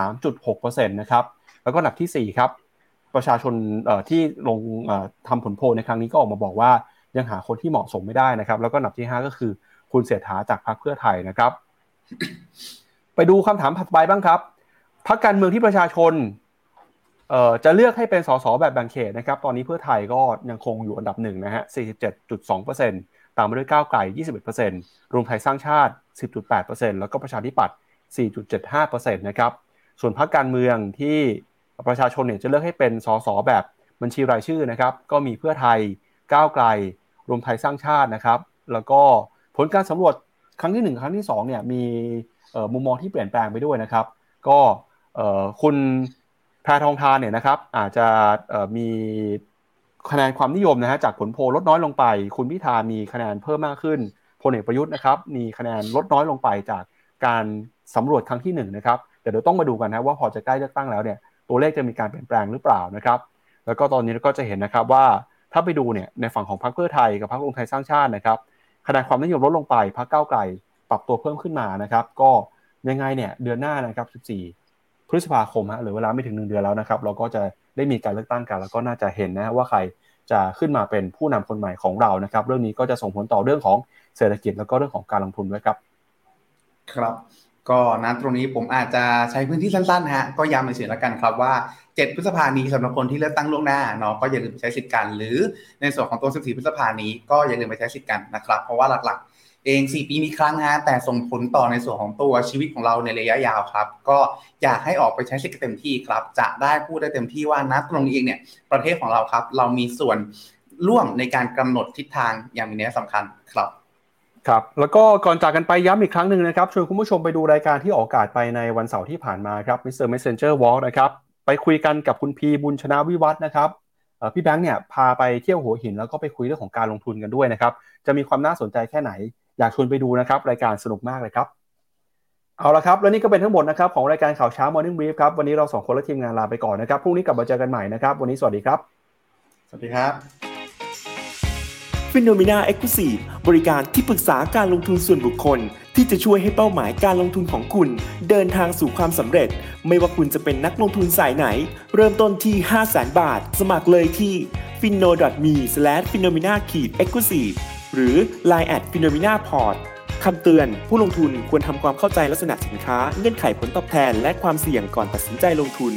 13.6%นะครับ แล้วก็อันดับที่ 4 ครับ ประชาชนที่ลงทำผลโพลในครั้งนี้ก็ออกมาบอกว่ายังหาคนที่เหมาะสมไม่ได้นะครับ แล้วก็อันดับที่ 5 ก็คือคุณเสถาจากพรรคเพื่อไทยนะครับ ไปดูคำถามถัดไปบ้างครับพรรคการเมืองที่ประชาชน จะเลือกให้เป็นสสแบบแบ่งเขตนะครับ ตอนนี้เพื่อไทยก็ยังคงอยู่อันดับหนึ่งนะฮะ 47.2%ตามมาด้วยก้าวไกล 21%รวมไทยสร้างชาติ 10.8%แล้วก็ประชาธิปัตย์ 4.75%นะครับ ส่วนพรรคการเมืองที่ประชาชนเนี่ยจะเลือกให้เป็นสสแบบบัญชีรายชื่อนะครับ ก็มีเพื่อไทย ก้าวไกล รวมไทยสร้างชาตินะครับ แล้วก็ผลการสำรวจครั้งที่ 1 ครั้งที่2เนี่ยมีมุมมองที่เปลี่ยนแปลงไปด้วยนะครับ ก็คุณ แพทองทานเนี่ยนะครับอาจจะมีคะแนนความนิยมนะฮะจากผลโพลลดน้อยลงไป คุณพิธามีคะแนนเพิ่มมากขึ้นพลเอกประยุทธ์นะครับมีคะแนนลดน้อยลงไปจากการสำรวจครั้งที่1นนะครับแต่เดี๋ยวต้องมาดูกันนะว่าพอจะใกล้เลือกตั้งแล้วเนี่ยตัวเลขจะมีการเปลี่ยนแปลงหรือเปล่านะครับ แล้วก็ตอนนี้ก็จะเห็นนะครับว่าถ้าไปดูเนี่ยในฝั่งของพรรคเพื่อไทยกับพรรครวมไทยสร้างชาตินะครับคะแนนความนิยมลดลงไปพรรคก้าวไกลปรับตัวเพิ่มขึ้นมานะครับ ก็ยังไงเนี่ยเดือนหน้านะครับ 14 พฤษภาคมฮะหรือเวลาไม่ถึงหนึ่งเดือนแล้วนะครับ เราก็จะได้มีการเลือกตั้งกัน แล้วก็น่าจะเห็นนะว่าใครจะขึ้นมาเป็นผู้นำคนใหม่ของเรานะครับ เรื่องนี้ก็จะส่งผลต่อเรื่องของเศรษฐกิจแล้วก็เรื่องของการลงทุนด้วยครับ ครับ ก็นะตรงนี้ผมอาจจะใช้พื้นที่สั้นๆฮะก็ย้ำในสิ่งละกันครับว่า 7 พฤษภานี้สำหรับคนที่เลือกตั้งล่วงหน้าเนาะก็อย่าลืมใช้สิทธิ์กันหรือในส่วนของตัว 14 พฤษภานี้ก็อย่าลืมไปใช้สิทธิ์กันนะครับ เพราะว่าหลักๆ เอง 4 ปีมีครั้งฮะแต่ส่งผลต่อในส่วนของตัวชีวิตของเราในระยะยาวครับ ก็อยากให้ออกไปใช้สิทธิ์เต็มที่ครับ จะได้พูดได้เต็มที่ว่านะตรงนี้เองเนี่ยประเทศของเราครับ เรามีส่วนร่วมในการกำหนดทิศทางอย่างมีนัยสำคัญครับครับแล้วก็ก่อนจากกันไปย้ำอีกครั้งหนึ่งนะครับชวนคุณผู้ชมไปดูรายการที่ออกอากาศไปในวันเสาร์ที่ผ่านมาครับ Mr. Messenger Walk นะครับไปคุยกันกับคุณพีบุญชนะวิวัฒนะครับพี่แบงค์เนี่ยพาไปเที่ยวหัวหินแล้วก็ไปคุยเรื่องของการลงทุนกันด้วยนะครับจะมีความน่าสนใจแค่ไหน อยากชวนไปดูนะครับ รายการสนุกมากเลยครับ เอาละครับ แล้วนี่ก็เป็นทั้งหมดนะครับ ของรายการข่าวเช้า Morning Brief ครับ วันนี้เราสองคนและทีมงานลาไปก่อนนะครับพรุ่งนี้กลับมาเจอกันใหม่นะครับ วันนี้สวัสดีครับ สวัสดีครับ Finnomena Exclusive บริการที่ปรึกษาการลงทุนส่วนบุคคล ที่จะช่วยให้เป้าหมายการลงทุนของคุณ เดินทางสู่ความสำเร็จ ไม่ว่าคุณจะเป็นนักลงทุนสายไหน เริ่มต้นที่ 5 0 0 0 0 0 บาท สมัครเลยที่ f i n o m e f i n o m e n a e x c l u s i v e หรือ line at f i n o m e n a p o r t คำเตือน ผู้ลงทุนควรทำความเข้าใจลักษณะสินค้า เงื่อนไขผลตอบแทน และความเสี่ยงก่อนตัดสินใจลงทุน